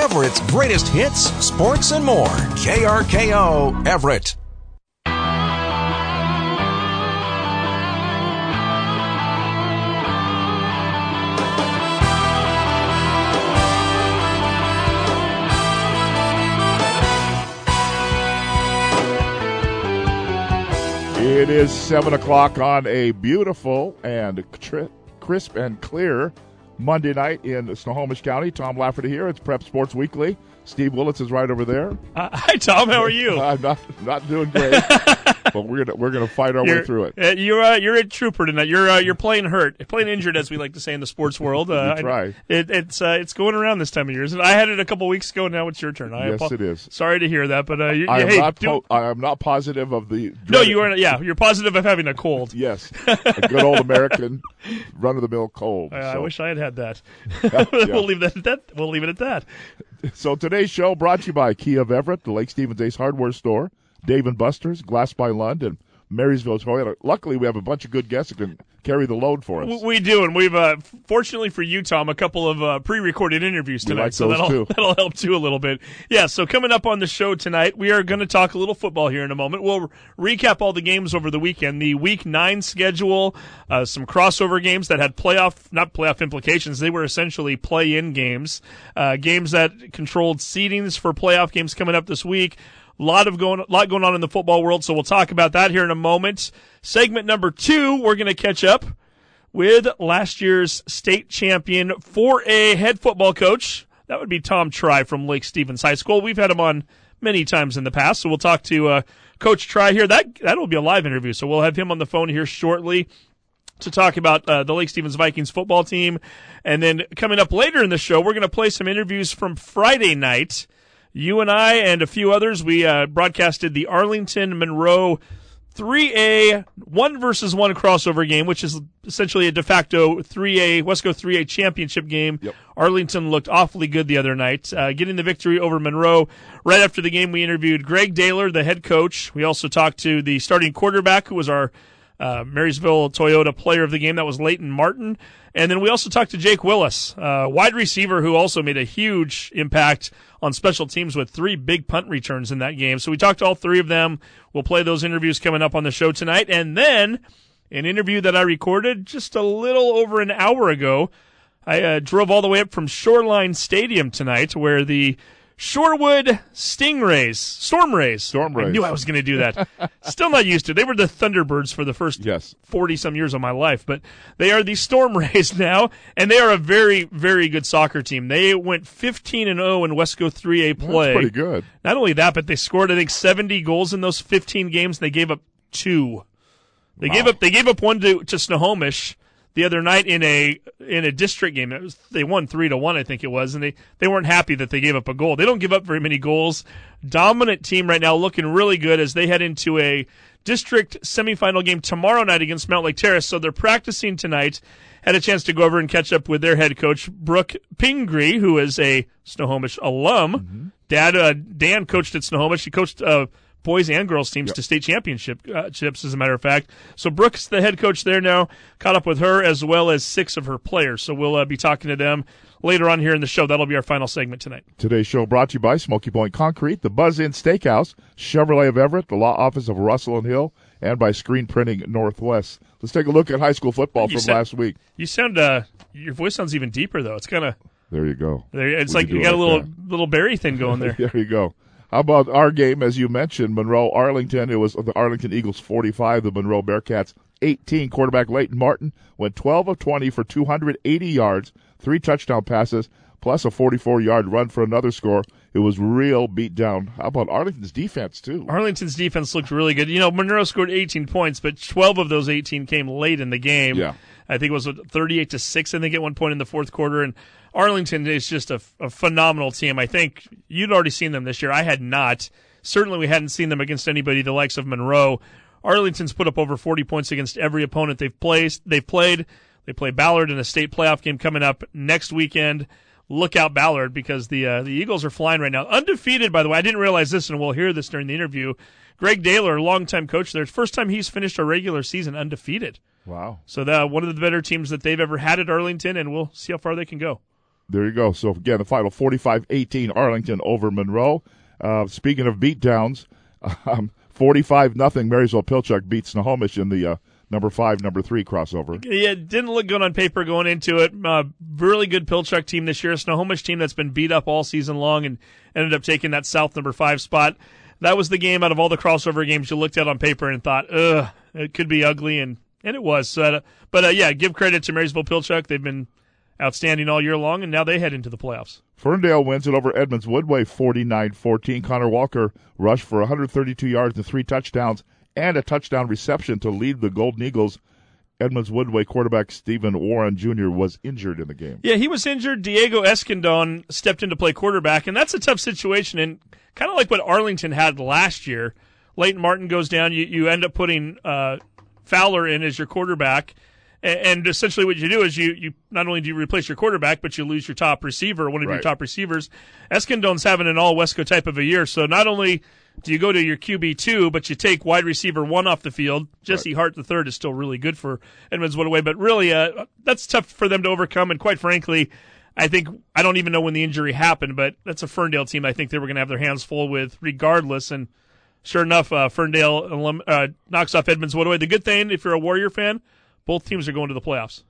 Everett's greatest hits, sports, and more. KRKO Everett. It is 7 o'clock on a beautiful and crisp and clear Monday night in Snohomish County. Tom Lafferty here. It's Prep Sports Weekly. Steve Willits is right over there. Uh, hi, Tom. How are you? I'm not not doing great, but we're gonna we're gonna fight our you're, way through it. Uh, you're uh, you're a trooper tonight. You're uh, you're playing hurt, playing injured, as we like to say in the sports world. Uh, you try. It, it's uh, it's going around this time of year. And I had it a couple weeks ago. Now it's your turn. I yes, it is. Sorry to hear that, but uh, you, I am hey, not po- I am not positive of the. no, you are. Yeah, you're positive of having a cold. Yes, a good old American run of the mill cold. I so. wish I had had that. Yeah. we'll leave that that. We'll leave it at that. So today's show brought to you by Kia of Everett, the Lake Stevens Ace Hardware Store, Dave and Buster's, Glass by Lund, and Marysville Toyota. Luckily, we have a bunch of good guests who can carry the load for us. We do, and we've uh, fortunately for you, Tom, a couple of uh, pre-recorded interviews tonight, like so that'll too. that'll help too a little bit. Yeah, so coming up on the show tonight, we are going to talk a little football here in a moment. We'll recap all the games over the weekend, the Week Nine schedule, uh, some crossover games that had playoff not playoff implications. They were essentially play-in games, uh, games that controlled seedings for playoff games coming up this week. A lot of going, lot going on in the football world, so we'll talk about that here in a moment. Segment number two, we're going to catch up with last year's state champion 4A head football coach. That would be Tom Tri from Lake Stevens High School. We've had him on many times in the past, so we'll talk to uh, Coach Tri here. That that'll be a live interview, so we'll have him on the phone here shortly to talk about uh, the Lake Stevens Vikings football team. And then coming up later in the show, we're going to play some interviews from Friday night. You and I and a few others, we uh, broadcasted the Arlington Monroe 3A one versus one crossover game, which is essentially a de facto 3A Wesco 3A championship game. Yep. Arlington looked awfully good the other night, uh, getting the victory over Monroe. Right after the game, we interviewed Greg Dailer, the head coach. We also talked to the starting quarterback, who was our uh, Marysville Toyota player of the game. That was Leyton Martin. And then we also talked to Jake Willis, uh, wide receiver who also made a huge impact on special teams with three big punt returns in that game. So we talked to all three of them. We'll play those interviews coming up on the show tonight. And then an interview that I recorded just a little over an hour ago. I uh, drove all the way up from Shoreline Stadium tonight where the Shorewood Stingrays, Stormrays. Storm Rays. I knew I was going to do that. Still not used to. it. They were the Thunderbirds for the first Yes. 40 some years of my life, but they are the Storm Rays now, and they are a very, very good soccer team. They went 15 and 0 in Wesco 3A play. That's pretty good. Not only that, but they scored, I think, 70 goals in those 15 games, and they gave up two. They Wow. gave up, they gave up one to, to Snohomish the other night in a, in a district game. It was, they won three to one, I think it was, and they, they weren't happy that they gave up a goal. They don't give up very many goals. Dominant team right now, looking really good as they head into a district semifinal game tomorrow night against Mountlake Terrace. So they're practicing tonight. Had a chance to go over and catch up with their head coach, Brooke Pingrey, who is a Snohomish alum. Dad, uh, Dan coached at Snohomish. He coached, uh, boys and girls teams to state championship uh, chips, as a matter of fact. So Brooke's, the head coach there now. Caught up with her as well as six of her players. So we'll uh, be talking to them later on here in the show. That'll be our final segment tonight. Today's show brought to you by Smoky Point Concrete, the Buzz Inn Steakhouse, Chevrolet of Everett, the law office of Russell and Hill, and by Screen Printing Northwest. Let's take a look at high school football You from last week. You sound, uh, your voice sounds even deeper though. It's kind of, There you go. it's We like you got it a little, like little berry thing going there. There you go. How about our game, as you mentioned, Monroe Arlington? It was the Arlington Eagles 45, the Monroe Bearcats 18. Quarterback Leyton Martin went 12 of 20 for 280 yards, three touchdown passes, plus a 44 yard run for another score. It was real beat down. How about Arlington's defense, too? Arlington's defense looked really good. You know, Monroe scored 18 points, but 12 of those 18 came late in the game. Yeah. I think it was 38 to 6, I think, at one point in the fourth quarter. And Arlington is just a, a phenomenal team. I think you'd already seen them this year. I had not. Certainly, we hadn't seen them against anybody the likes of Monroe. Arlington's put up over 40 points against every opponent they've placed. They've played. They play Ballard in a state playoff game coming up next weekend. Look out, Ballard, because the uh, the Eagles are flying right now. Undefeated, by the way. I didn't realize this, and we'll hear this during the interview. Greg Dailer, longtime coach there, first time he's finished a regular season undefeated. Wow. So that one of the better teams that they've ever had at Arlington, and we'll see how far they can go. There you go. So again, the final 45-18 Arlington over Monroe. Uh, speaking of beatdowns, um, 45 nothing Marysville Pilchuck beats Snohomish in the uh, number five, number three crossover. Yeah, didn't look good on paper going into it. Uh, really good Pilchuck team this year. Snohomish team that's been beat up all season long and ended up taking that South number five spot. That was the game out of all the crossover games you looked at on paper and thought, ugh, it could be ugly, and, and it was. So, uh, but uh, yeah, give credit to Marysville Pilchuck. They've been outstanding all year long, and now they head into the playoffs. Ferndale wins it over Edmonds Woodway 49-14. Connor Walker rushed for 132 yards and three touchdowns and a touchdown reception to lead the Golden Eagles. Edmonds Woodway quarterback Stephen Warren Jr. was injured in the game. Yeah, he was injured. Diego Escondon stepped in to play quarterback, and that's a tough situation, and kind of like what Arlington had last year. Leyton Martin goes down. You, you end up putting uh, Fowler in as your quarterback – and essentially, what you do is you, you not only do you replace your quarterback, but you lose your top receiver, one of right. your top receivers. Escondon's having an all Wesco type of a year, so not only do you go to your QB two, but you take wide receiver one off the field. Jesse right. Hart the third is still really good for Edmonds Woodway, but really, uh, that's tough for them to overcome. And quite frankly, I think I don't even know when the injury happened, but that's a Ferndale team. I think they were going to have their hands full with regardless. And sure enough, uh, Ferndale uh, knocks off Edmonds Woodway. The good thing, if you're a Warrior fan both teams are going to the playoffs.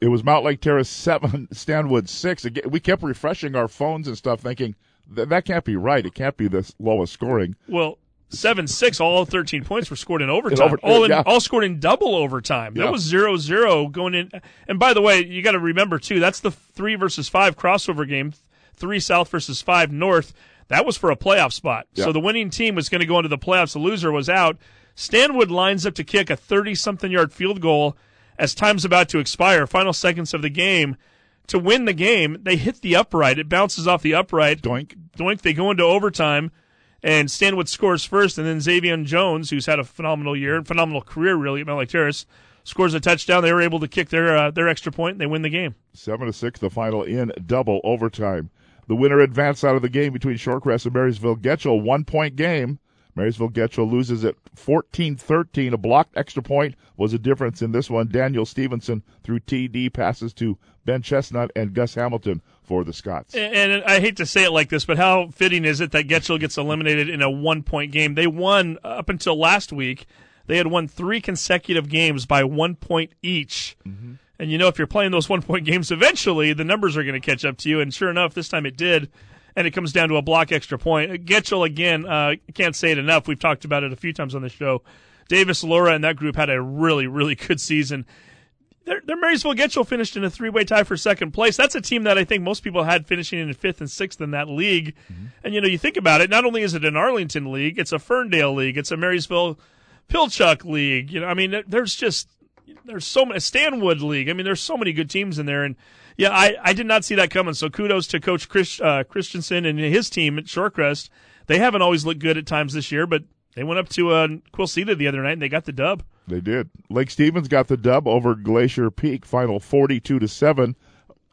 It was Mountlake Terrace seven, Stanwood six. We kept refreshing our phones and stuff, thinking that that can't be right. It can't be the lowest scoring. Well, seven six, all thirteen points were scored in overtime. In over, all in, yeah. all scored in double overtime. That yeah. was zero zero going in. And by the way, you got to remember too. That's the three versus five crossover game. Three South versus five North. That was for a playoff spot. Yeah. So the winning team was going to go into the playoffs. The loser was out. Stanwood lines up to kick a 30 something yard field goal as time's about to expire, final seconds of the game. To win the game, they hit the upright. It bounces off the upright. Doink. Doink. They go into overtime, and Stanwood scores first, and then Xavier Jones, who's had a phenomenal year, phenomenal career really at Mountlake Terrace, scores a touchdown. They were able to kick their uh, their extra point, and they win the game. Seven to six, the final in double overtime. The winner advanced out of the game between Shorecrest and Marysville Getchell, one point game. Marysville Getchell loses at 14-13. A blocked extra point was a difference in this one. Daniel Stevenson threw TD passes to Ben Chestnut and Gus Hamilton for the Scots. And, and I hate to say it like this, but how fitting is it that Getchell gets eliminated in a one-point game? They won up until last week. They had won three consecutive games by one point each. Mm-hmm. And you know, if you're playing those one point games, eventually the numbers are going to catch up to you. And sure enough, this time it did and it comes down to a block extra point. Getchell again, uh, can't say it enough. We've talked about it a few times on the show. Davis, Laura, and that group had a really, really good season. Their, their Marysville Getchell finished in a three-way tie for second place. That's a team that I think most people had finishing in fifth and sixth in that league. Mm-hmm. And you know, you think about it. Not only is it an Arlington league, it's a Ferndale league, it's a Marysville Pilchuck league. You know, I mean, there's just there's so many Stanwood league. I mean, there's so many good teams in there, and yeah, I, I did not see that coming. So kudos to Coach Chris, uh, Christensen and his team at Shorecrest. They haven't always looked good at times this year, but they went up to uh, the other night and they got the dub. They did. Lake Stevens got the dub over Glacier Peak, final forty-two to seven.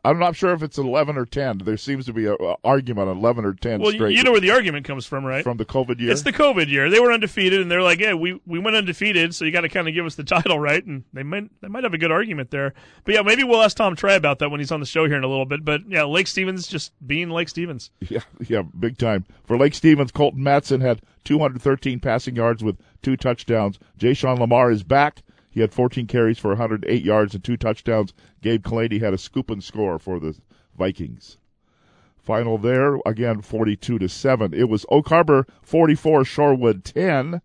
I'm not sure if it's 11 or 10. There seems to be an argument on 11 or 10 well, straight. you know where the argument comes from, right? From the COVID year? It's the COVID year. They were undefeated, and they're like, yeah, we, we went undefeated, so you got to kind of give us the title, right? And they might they might have a good argument there. But yeah, maybe we'll ask Tom Tri about that when he's on the show here in a little bit. But yeah, Lake Stevens just being Lake Stevens. Yeah, yeah, big time. For Lake Stevens, Colton Matson had 213 passing yards with two touchdowns. Jay Sean Lamar is back. He had 14 carries for 108 yards and two touchdowns. Gabe Kalady had a scoop and score for the Vikings. Final there again, forty-two to seven. It was Oak Harbor forty-four, Shorewood ten.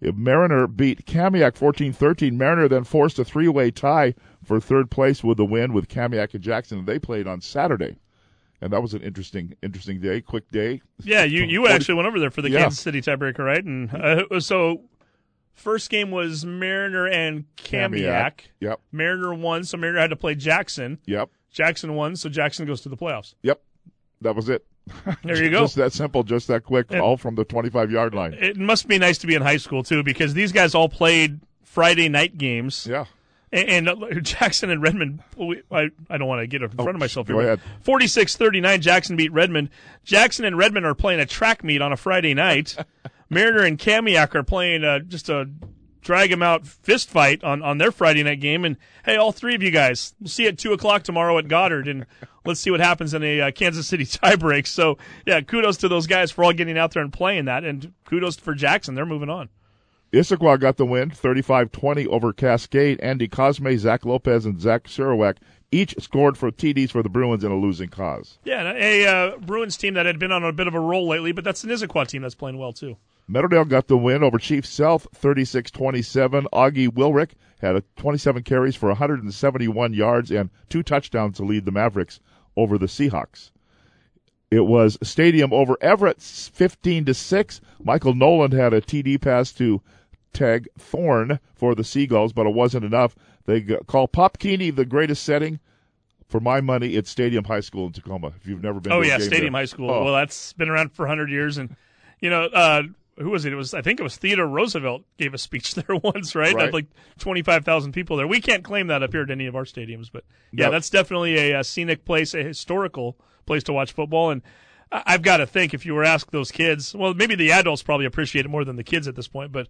Mariner beat Kamiak 14-13. Mariner then forced a three-way tie for third place with the win with Kamiak and Jackson. They played on Saturday, and that was an interesting, interesting day. Quick day. Yeah, you you 40, actually went over there for the yeah. Kansas City tiebreaker, right? And uh, so first game was Mariner and Kamiak. Yep. Mariner won, so Mariner had to play Jackson. Yep. Jackson won, so Jackson goes to the playoffs. Yep, that was it. There you go. just that simple, just that quick, and all from the 25 yard line. It must be nice to be in high school too, because these guys all played Friday night games. Yeah. And, and uh, Jackson and Redmond, I, I don't want to get in front oh, of myself here. Go ahead. 46 39, Jackson beat Redmond. Jackson and Redmond are playing a track meet on a Friday night. Mariner and Kamiak are playing uh, just a drag them out fist fight on, on their Friday night game. And hey, all three of you guys, we'll see you at two o'clock tomorrow at Goddard, and let's see what happens in a uh, Kansas City tiebreak. So yeah, kudos to those guys for all getting out there and playing that, and kudos for Jackson. They're moving on. Issaquah got the win, 35-20 over Cascade. Andy Cosme, Zach Lopez, and Zach Sarawak each scored four TDs for the Bruins in a losing cause. Yeah, a uh, Bruins team that had been on a bit of a roll lately, but that's an Issaquah team that's playing well too. Meadowdale got the win over Chief Sealth 36-27. Augie Wilrick had a 27 carries for 171 yards and two touchdowns to lead the Mavericks over the Seahawks. It was Stadium over Everett 15 to 6. Michael Nolan had a TD pass to Tag Thorn for the Seagulls, but it wasn't enough. They call Pop Keeney the greatest setting. For my money, it's Stadium High School in Tacoma. If you've never been, oh to yeah, Stadium there. High School. Oh. Well, that's been around for hundred years, and you know, uh, who was it? It was I think it was Theodore Roosevelt gave a speech there once, right? Right. Like twenty five thousand people there. We can't claim that up here at any of our stadiums, but yeah, Yep. that's definitely a, a scenic place, a historical place to watch football. And I've got to think if you were asked those kids, well, maybe the adults probably appreciate it more than the kids at this point, but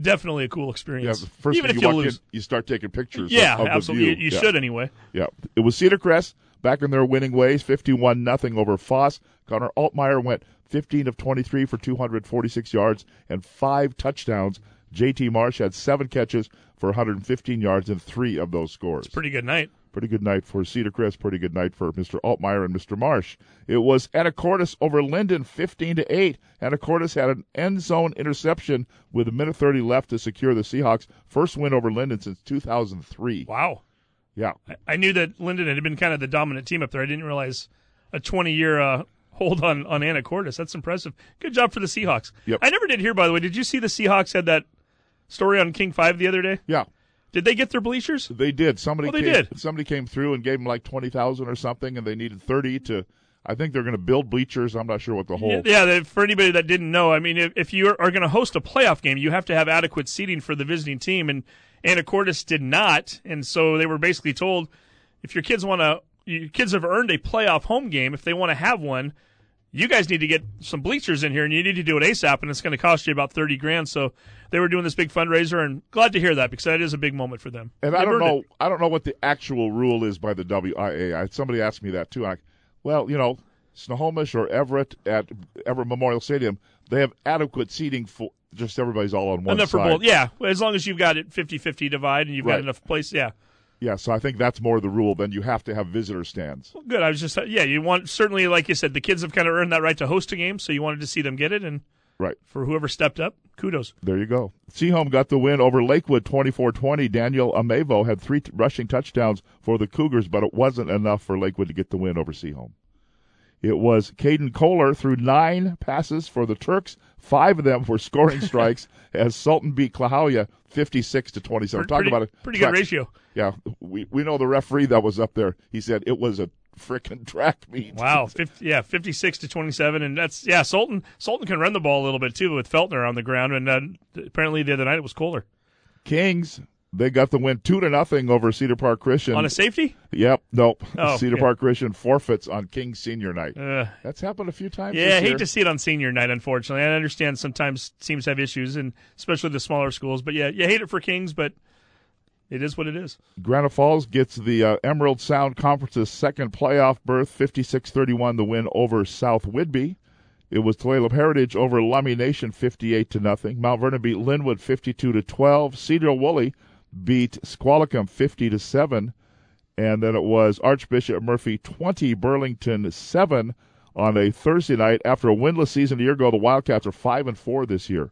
definitely a cool experience. the first even if you you walk lose. in, you start taking pictures. yeah, of, of absolutely. You, you Yeah. should anyway. Yeah, it was Cedar Crest back in their winning ways, fifty-one nothing over Foss. Connor Altmeyer went fifteen of twenty-three for two hundred forty-six yards and five touchdowns. J.T. Marsh had seven catches for 115 yards and three of those scores. Pretty good night. Pretty good night for Cedar Crest. Pretty good night for Mr. Altmeyer and Mr. Marsh. It was Anacortes over Lynden, 15 to 8. Anacortes had an end zone interception with a minute 30 left to secure the Seahawks' first win over Lynden since 2003. Wow. Yeah, I knew that Lynden had been kind of the dominant team up there. I didn't realize a 20 year uh, hold on on Anacortes. That's impressive. Good job for the Seahawks. Yep. I never did hear, by the way. Did you see the Seahawks had that story on King Five the other day? yeah. Did they get their bleachers? They did. Somebody Oh, they came, did. Somebody came through and gave them like twenty thousand or something, and they needed thirty to. I think they're going to build bleachers. I'm not sure what the whole. Yeah, they- for anybody that didn't know, I mean, if, if you are going to host a playoff game, you have to have adequate seating for the visiting team, and Anacortes did not, and so they were basically told, if your kids want to, your kids have earned a playoff home game, if they want to have one, you guys need to get some bleachers in here, and you need to do it ASAP, and it's going to cost you about thirty grand. So they were doing this big fundraiser, and glad to hear that because that is a big moment for them. And I They've don't know. it. I don't know what the actual rule is by the WIA. I, somebody asked me that too. I, well, you know, Snohomish or Everett at Everett Memorial Stadium, they have adequate seating for just everybody's all on one Enough for both, yeah. As long as you've got it 50-50 divide and you've got enough place, yeah. Yeah, so I think that's more the rule. than you have to have visitor stands. Good. I was just yeah. You want certainly like you said, the kids have kind of earned that right to host a game, so you wanted to see them get it, and Right. for whoever stepped up, kudos. There you go. Sehome got the win over Lakewood 24-20. Daniel Amevo had three t- rushing touchdowns for the Cougars, but it wasn't enough for Lakewood to get the win over Sehome. It was Caden Kohler threw nine passes for the Turks. Five of them were scoring strikes as Sultan beat Klahowya 56 to 27. Talk pretty, about it. pretty good ratio. Yeah, we, we know the referee that was up there. He said it was a frickin' track meet. Wow. 50, yeah, fifty six to twenty seven, and that's yeah. Sultan Sultan can run the ball a little bit too with Feltner on the ground, and uh, apparently the other night it was Kohler Kings, they got the win 2 to nothing over Cedar Park Christian. on a safety. Yep. Nope. Oh, Cedar okay. Park Christian forfeits on King Senior Night. Uh, That's happened a few times. yeah, I hate to see it on senior night. Unfortunately, I understand sometimes teams have issues, and especially the smaller schools. But yeah, you hate it for Kings, but it is what it is. Granite Falls gets the uh, Emerald Sound Conference's second playoff berth, 56-31, the win over South Whidbey. It was Tulalip Heritage over Lummi Nation, 58 to nothing. Mount Vernon beat Lynnwood, 52 to 12. Sedro-Woolley beat Squalicum, 50 to 7. And then it was Archbishop Murphy 20, Burlington 7 on a Thursday night. After a winless season a year ago, the Wildcats are 5 and 4 this year.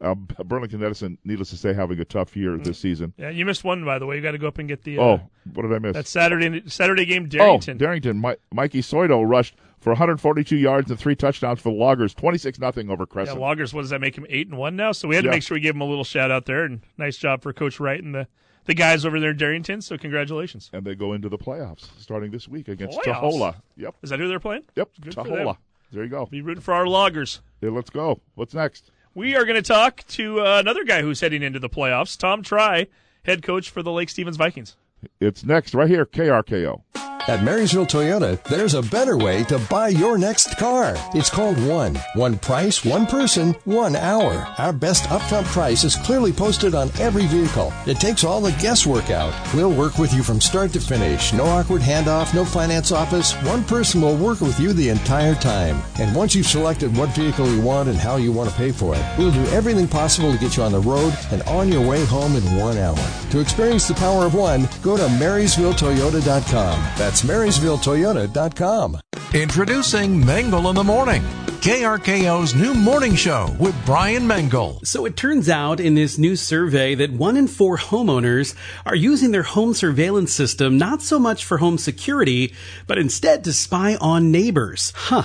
Uh, Burlington Edison, needless to say, having a tough year this season. Yeah, you missed one by the way. You got to go up and get the. Uh, Oh, what did I miss? that Saturday Saturday game, Darrington. Oh, Darrington. Mi- Mikey Soito rushed for 142 yards and three touchdowns for the Loggers, 26 nothing over Yeah, Crescent. Loggers. What does that make him? Eight and one now. So we had to Yeah. make sure we gave him a little shout out there, and nice job for Coach Wright and the the guys over there in Darrington. So congratulations. and they go into the playoffs starting this week against Playoffs? Taholah. Yep, Is that who they're playing? yep, Good Taholah. There you go. Be rooting for our Loggers. Yeah, let's go. What's next? We are going to talk to uh, another guy who's heading into the playoffs, Tom Tri, head coach for the Lake Stevens Vikings. It's next right here, KRKO. At Marysville Toyota, there's a better way to buy your next car. It's called One. One price, one person, one hour. Our best upfront price is clearly posted on every vehicle. It takes all the guesswork out. We'll work with you from start to finish. No awkward handoff, no finance office. One person will work with you the entire time. And once you've selected what vehicle you want and how you want to pay for it, we'll do everything possible to get you on the road and on your way home in one hour. To experience the power of one, go to MarysvilleToyota.com. That's MarysvilleToyota.com. Introducing Mangle in the Morning. KRKO's new morning show with Brian Mangle. So it turns out in this new survey that one in four homeowners are using their home surveillance system not so much for home security, but instead to spy on neighbors. Huh.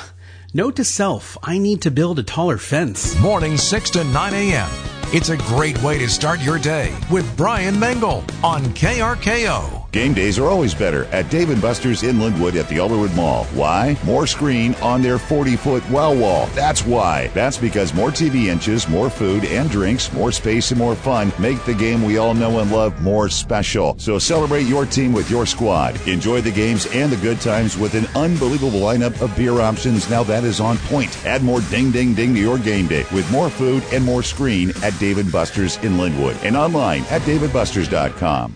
Note to self, I need to build a taller fence. Morning 6 to 9 a.m. It's a great way to start your day with Brian Mangle on KRKO. Game days are always better at Dave & Buster's in Lynnwood at the Alderwood Mall. Why? More screen on their 40-foot well wall. That's why. That's because more TV inches, more food and drinks, more space and more fun make the game we all know and love more special. So celebrate your team with your squad. Enjoy the games and the good times with an unbelievable lineup of beer options now that is on point. Add more ding ding ding to your game day with more food and more screen at Dave & Buster's in Lynnwood and online at daveandbusters.com.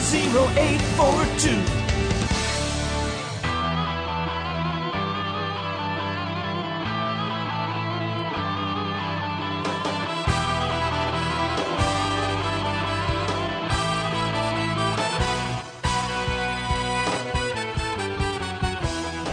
800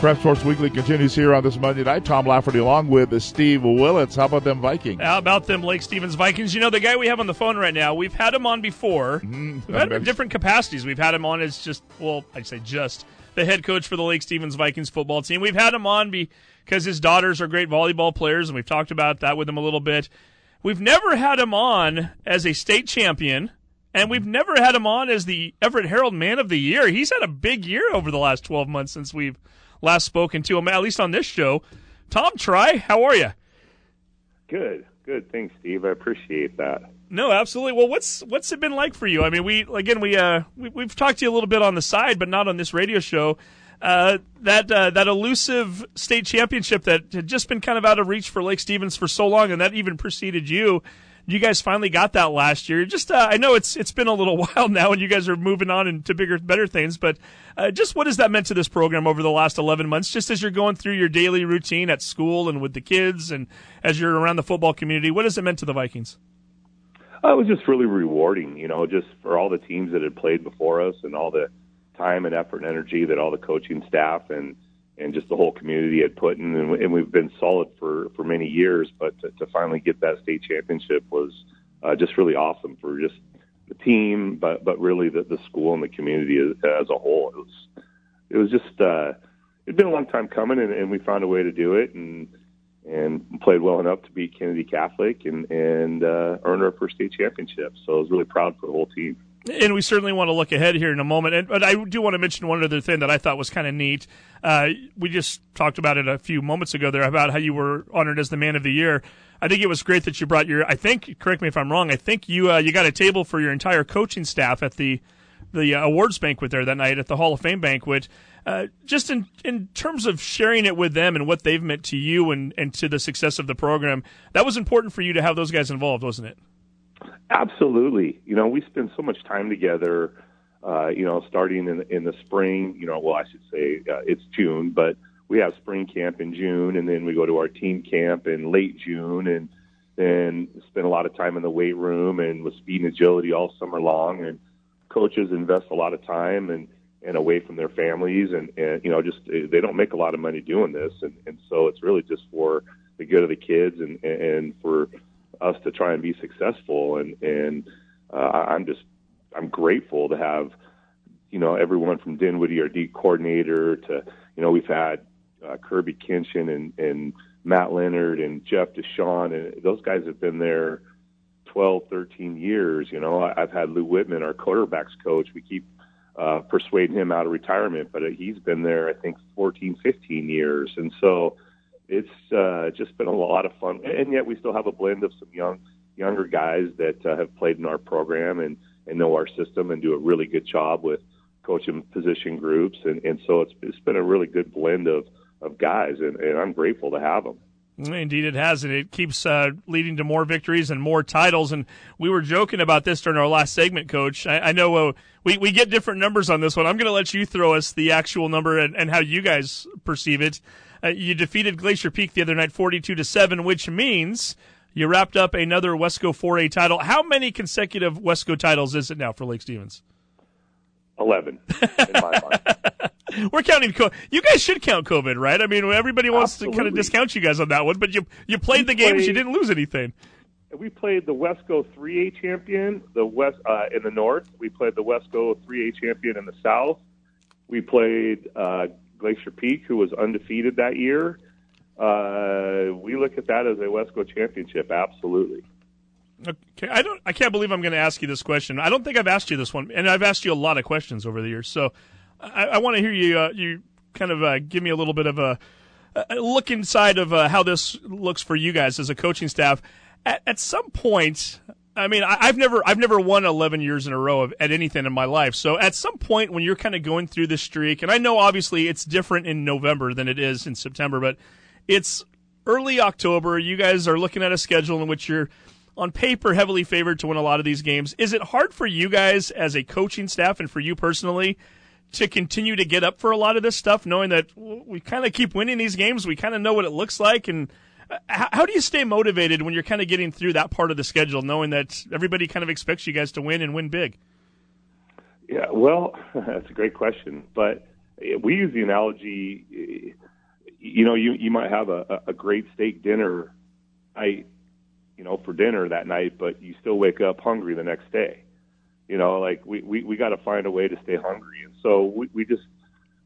Prep Sports Weekly continues here on this Monday night. Tom Lafferty along with Steve Willits. How about them Vikings? How about them Lake Stevens Vikings? You know, the guy we have on the phone right now, we've had him on before. Mm-hmm. We've had him in different capacities. We've had him on as just, well, I'd say just the head coach for the Lake Stevens Vikings football team. We've had him on because his daughters are great volleyball players, and we've talked about that with him a little bit. We've never had him on as a state champion, and we've never had him on as the Everett Herald Man of the Year. He's had a big year over the last 12 months since we've last spoken to him, at least on this show. Tom Tri, how are you? Good, good. Thanks, Steve. I appreciate that. No, absolutely. Well, what's what's it been like for you? I mean, we again we uh we, have talked to you a little bit on the side, but not on this radio show. Uh, that uh, that elusive state championship that had just been kind of out of reach for Lake Stevens for so long, and that even preceded you you guys finally got that last year. Just uh, I know it's it's been a little while now, and you guys are moving on into bigger, better things. But uh, just what has that meant to this program over the last eleven months? Just as you're going through your daily routine at school and with the kids, and as you're around the football community, what has it meant to the Vikings? Uh, it was just really rewarding, you know, just for all the teams that had played before us and all the time and effort and energy that all the coaching staff and and just the whole community had put in, and, and we've been solid for for many years. But to, to finally get that state championship was uh, just really awesome for just the team, but but really the the school and the community as, as a whole. It was it was just uh, it'd been a long time coming, and, and we found a way to do it, and and played well enough to beat Kennedy Catholic and and uh, earn our first state championship. So I was really proud for the whole team and we certainly want to look ahead here in a moment. And, but I do want to mention one other thing that I thought was kind of neat. Uh, we just talked about it a few moments ago there about how you were honored as the man of the year. I think it was great that you brought your. I think, correct me if I'm wrong. I think you uh, you got a table for your entire coaching staff at the the uh, awards banquet there that night at the Hall of Fame banquet. Uh, just in in terms of sharing it with them and what they've meant to you and and to the success of the program, that was important for you to have those guys involved, wasn't it? Absolutely. You know, we spend so much time together. Uh, you know, starting in in the spring. You know, well, I should say uh, it's June, but we have spring camp in June, and then we go to our team camp in late June, and then spend a lot of time in the weight room and with speed and agility all summer long. And coaches invest a lot of time and and away from their families, and and you know, just they don't make a lot of money doing this, and and so it's really just for the good of the kids and and for us to try and be successful. And and uh, I'm just I'm grateful to have you know, everyone from Dinwiddie, our D coordinator, to you know, we've had uh, Kirby Kinchin and and Matt Leonard and Jeff Deshawn, and those guys have been there 12, 13 years. You know, I've had Lou Whitman, our quarterbacks coach. We keep uh, persuading him out of retirement, but he's been there, I think, 14, 15 years. And so it's uh, just been a lot of fun. And yet we still have a blend of some young, younger guys that uh, have played in our program and, and know our system and do a really good job with coaching position groups. And, and so it's, it's been a really good blend of, of guys, and, and I'm grateful to have them. Indeed, it has, and it keeps uh, leading to more victories and more titles. And we were joking about this during our last segment, Coach. I, I know uh, we we get different numbers on this one. I'm going to let you throw us the actual number and, and how you guys perceive it. Uh, you defeated Glacier Peak the other night, 42 to seven, which means you wrapped up another Wesco 4A title. How many consecutive Wesco titles is it now for Lake Stevens? 11 in my mind. We're counting. Co- you guys should count COVID, right? I mean, everybody wants Absolutely. to kind of discount you guys on that one, but you you played We the games. played- You didn't lose anything. we played the Wesco 3A champion, the West uh, in the north. We played the Wesco 3A champion in the south. We played uh, Glacier Peak, who was undefeated that year. Uh, we look at that as a Wesco championship, absolutely. Okay, I don't. I can't believe I'm going to ask you this question. I don't think I've asked you this one, and I've asked you a lot of questions over the years. So, I, I want to hear you. Uh, you kind of uh, give me a little bit of a, a look inside of uh, how this looks for you guys as a coaching staff. At, at some point, I mean, I, I've never, I've never won 11 years in a row of, at anything in my life. So, at some point, when you're kind of going through this streak, and I know obviously it's different in November than it is in September, but it's early October. You guys are looking at a schedule in which you're on paper heavily favored to win a lot of these games. Is it hard for you guys as a coaching staff and for you personally to continue to get up for a lot of this stuff, knowing that we kind of keep winning these games? We kind of know what it looks like. And how, how do you stay motivated when you're kind of getting through that part of the schedule, knowing that everybody kind of expects you guys to win and win big? Yeah, well, that's a great question. But eh, we use the analogy, eh, you know, you you might have a, a great steak dinner night, you know, for dinner that night, but you still wake up hungry the next day. You know, like we we, we got to find a way to stay hungry, and so we, we just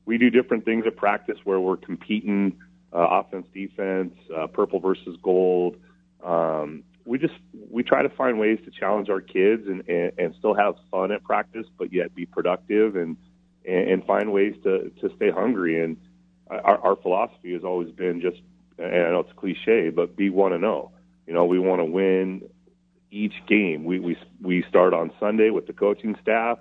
we do different things at practice where we're competing, uh, offense, defense, uh, purple versus gold. Um, we just we try to find ways to challenge our kids and, and, and still have fun at practice, but yet be productive and and, and find ways to to stay hungry. And our, our philosophy has always been just, and I know it's cliche, but be one and zero. You know, we want to win each game. We we we start on Sunday with the coaching staff.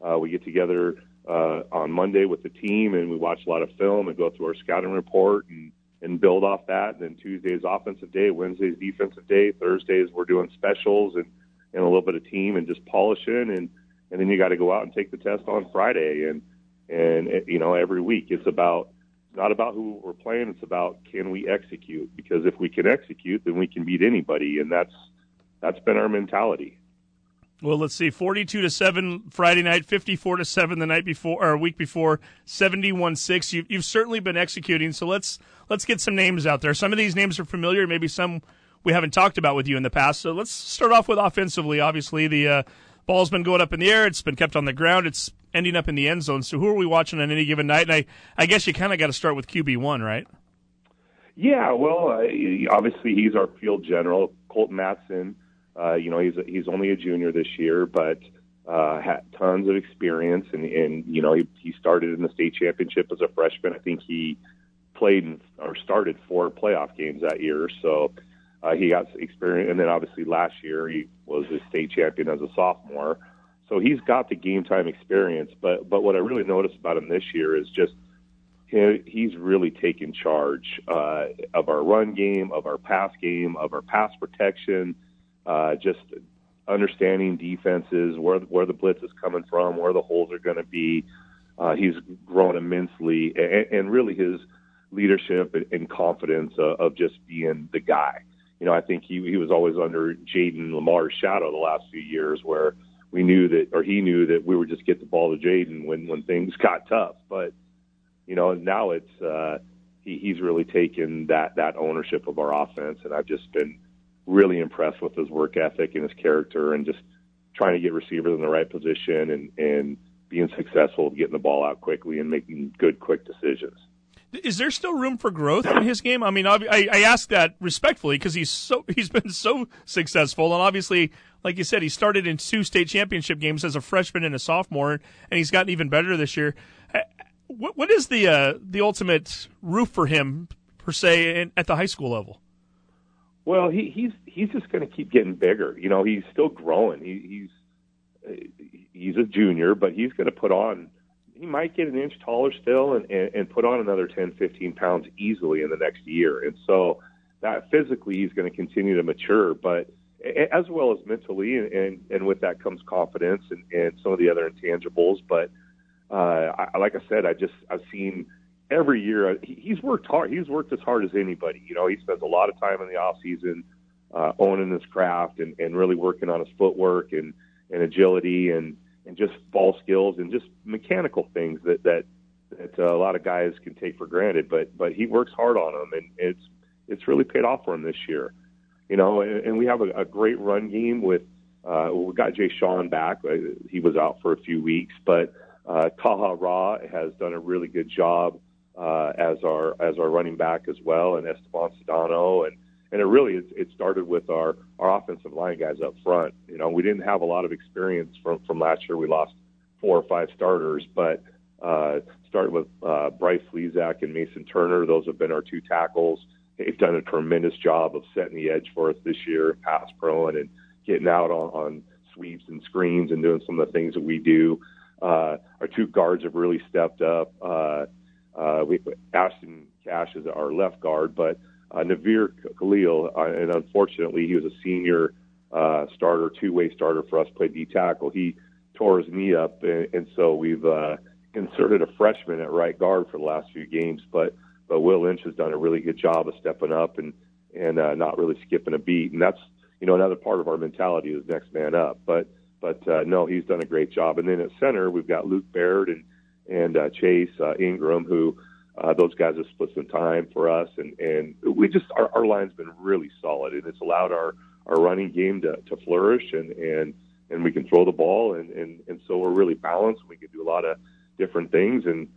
Uh, we get together uh, on Monday with the team, and we watch a lot of film and go through our scouting report and and build off that. And Then Tuesday's offensive day, Wednesday's defensive day, Thursdays we're doing specials and and a little bit of team and just polishing and and then you got to go out and take the test on Friday and and eh, you know every week it's about not about who we're playing it's about can we execute because if we can execute then we can beat anybody and that's that's been our mentality. Well, let's see, forty-two to seven Friday night, fifty-four to seven the night before or week before, seventy-one six. You've certainly been executing. So let's let's get some names out there. Some of these names are familiar, maybe some we haven't talked about with you in the past. So let's start off with offensively. Obviously, the uh, ball's been going up in the air. It's been kept on the ground. It's ending up in the end zone. So who are we watching on any given night? And I I guess you kind of got to start with QB one, right? Yeah, well, uh, obviously he's our field general, Colton Matson. Uh, you know, he's he's only a junior this year, but uh, had tons of experience, and and you know he he started in the state championship as a freshman. I think he played in, or started four playoff games that year, so uh, he got experience. And then obviously last year he was a state champion as a sophomore, so he's got the game time experience. But but what I really noticed about him this year is just he, he's really taken charge uh, of our run game, of our pass game, of our pass protection uh, just understanding defenses, where where the blitz is coming from, where the holes are going to be. Uh, he's grown immensely, and, and really his leadership and, confidence uh, of just being the guy. You know, I think he he was always under Jaden Lamar's shadow the last few years, where we knew that, or he knew that we would just get the ball to Jaden when when things got tough. But you know, now it's uh, he, he's really taken that that ownership of our offense, and I've just been really impressed with his work ethic and his character and just trying to get receivers in the right position and and being successful, getting the ball out quickly, and making good, quick decisions. Is there still room for growth in his game? I mean, I, I ask that respectfully because he's so he's been so successful, and obviously, like you said, he started in two state championship games as a freshman and a sophomore, and he's gotten even better this year. Uh, what what is the uh, the ultimate roof for him per se in, at the high school level? Well, he, he's he's just going to keep getting bigger. You know, he's still growing. He, he's he's a junior, but he's going to put on. He might get an inch taller still, and, and and put on another 10, 15 pounds easily in the next year. And so that physically, he's going to continue to mature, but as well as mentally, and and, and with that comes confidence and, and some of the other intangibles. But uh, I, like I said, I just I've seen every year uh, he's worked hard. He's worked as hard as anybody. You know, he spends a lot of time in the off season uh, owning his craft and, and really working on his footwork and, and agility and, and just ball skills and just mechanical things that that that uh, a lot of guys can take for granted. But but he works hard on them, and it's it's really paid off for him this year. You know, and, and we have a, a great run game with. Uh, we got Jay Sean back. Uh, he was out for a few weeks, but uh, Taha Ra has done a really good job uh, as our as our running back as well, and Esteban Sedano, and and it really it, it started with our our offensive line guys up front. You know, we didn't have a lot of experience from from last year. We lost four or five starters, but uh, started with uh, Bryce Lezak and Mason Turner. Those have been our two tackles. They've done a tremendous job of setting the edge for us this year, pass pro and, and getting out on, on sweeps and screens and doing some of the things that we do. Uh, our two guards have really stepped up. Uh, uh, we, Ashton Cash is our left guard, but uh, Navir Khalil, uh, and unfortunately, he was a senior uh, starter, two-way starter for us, played D tackle. He tore his knee up, and, and so we've uh, inserted a freshman at right guard for the last few games. But but Will Lynch has done a really good job of stepping up and and uh, not really skipping a beat, and that's you know another part of our mentality is next man up. But but uh, no, he's done a great job. And then at center, we've got Luke Baird and and uh, Chase uh, Ingram, who uh, those guys have split some time for us, and and we just our, our line's been really solid, and it's allowed our our running game to, to flourish, and and and we can throw the ball, and and and so we're really balanced. And we can do a lot of different things, and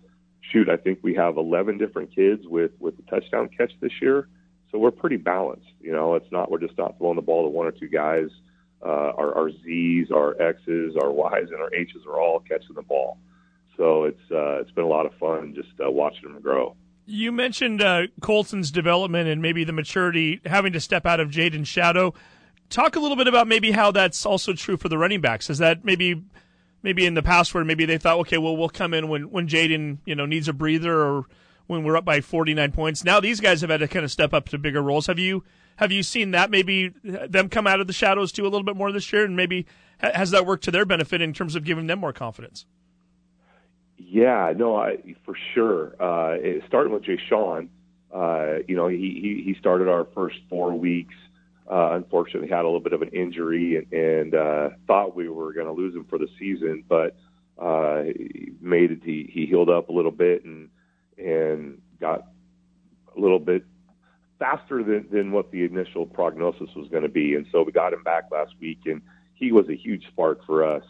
shoot, I think we have 11 different kids with with the touchdown catch this year, so we're pretty balanced. You know, it's not we're just not throwing the ball to one or two guys. Uh, our, our Z's, our X's, our Y's, and our H's are all catching the ball. So it's uh, it's been a lot of fun just uh, watching them grow. You mentioned uh, Colton's development and maybe the maturity having to step out of Jaden's shadow. Talk a little bit about maybe how that's also true for the running backs. Is that maybe maybe in the past where maybe they thought, okay, well we'll come in when when Jaden you know needs a breather or when we're up by 49 points. Now these guys have had to kind of step up to bigger roles. Have you have you seen that maybe them come out of the shadows too a little bit more this year, and maybe has that worked to their benefit in terms of giving them more confidence? Yeah, no, I, for sure. Uh, it, starting with Jay Sean, uh, you know, he, he, he started our first four weeks. Uh, unfortunately, had a little bit of an injury and, and uh, thought we were going to lose him for the season, but uh, he made it. He, he healed up a little bit and and got a little bit faster than, than what the initial prognosis was going to be. And so we got him back last week, and he was a huge spark for us.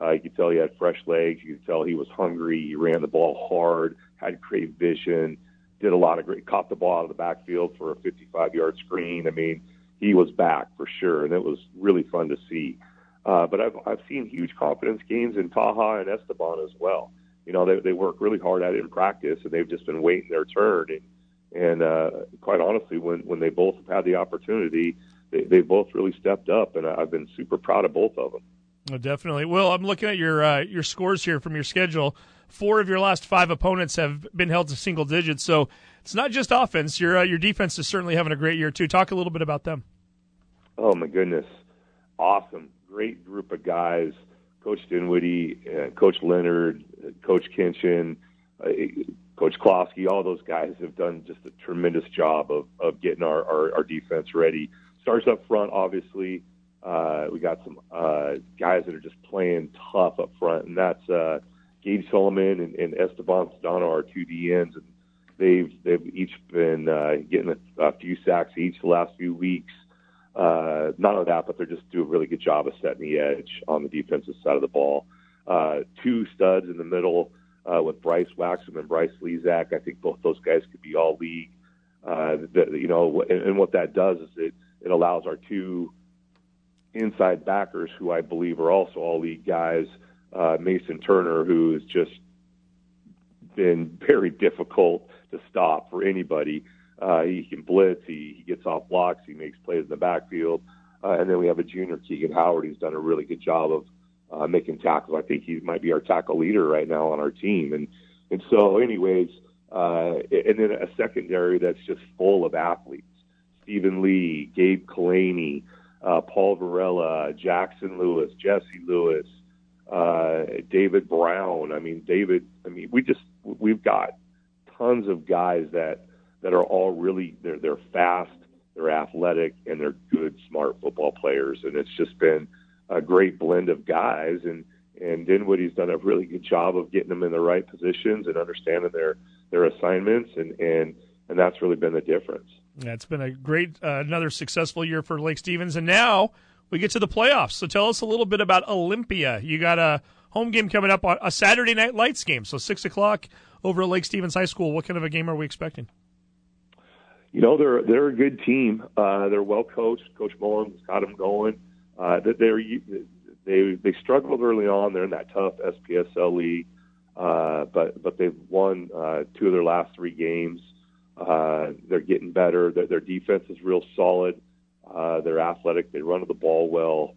Uh, you could tell he had fresh legs. You could tell he was hungry. He ran the ball hard, had great vision, did a lot of great, caught the ball out of the backfield for a 55 yard screen. I mean, he was back for sure, and it was really fun to see. Uh, but I've, I've seen huge confidence gains in Taha and Esteban as well. You know, they, they work really hard at it in practice, and they've just been waiting their turn. And, and uh, quite honestly, when, when they both have had the opportunity, they, they both really stepped up, and I've been super proud of both of them. Oh, definitely. Well, I'm looking at your uh, your scores here from your schedule. Four of your last five opponents have been held to single digits, so it's not just offense. Your uh, your defense is certainly having a great year too. Talk a little bit about them. Oh my goodness, awesome, great group of guys. Coach Dinwiddie, uh, Coach Leonard, uh, Coach Kinchin, uh, Coach Klosky, all those guys have done just a tremendous job of of getting our, our, our defense ready. Starts up front, obviously. Uh, we got some uh, guys that are just playing tough up front, and that's uh, Gabe Solomon and, and Esteban Sedano, our two DNs, and they've they've each been uh, getting a, a few sacks each the last few weeks. Uh, not only that, but they're just doing a really good job of setting the edge on the defensive side of the ball. uh, two studs in the middle uh, with Bryce Waxman and Bryce Lezak. I think both those guys could be all league. Uh, that, you know, and, and what that does is it it allows our two inside backers, who I believe are also all league guys, uh, Mason Turner, who has just been very difficult to stop for anybody. Uh, he can blitz, he, he gets off blocks, he makes plays in the backfield. Uh, and then we have a junior Keegan Howard who's done a really good job of uh, making tackles. I think he might be our tackle leader right now on our team. And and so, anyways, uh, and then a secondary that's just full of athletes: Stephen Lee, Gabe Kalani, Paul Varela, Jackson Lewis, Jesse Lewis, uh, David Brown. I mean, David. I mean, we just we've got tons of guys that that are all really they're they're fast, they're athletic, and they're good, smart football players. And it's just been a great blend of guys. And and Dinwiddie's done a really good job of getting them in the right positions and understanding their their assignments, and and and that's really been the difference. Yeah, it's been a great uh, another successful year for Lake Stevens, and now we get to the playoffs. So tell us a little bit about Olympia. You got a home game coming up on a Saturday night lights game, so six o'clock over at Lake Stevens High School. What kind of a game are we expecting? You know, they're they're a good team. Uh, they're well coached. Coach Mullins got them going. Uh, they're they they struggled early on. They're in that tough SPSL league, uh, but but they've won uh, two of their last three games. Uh, they're getting better. Their, their defense is real solid. Uh, they're athletic. They run the ball well.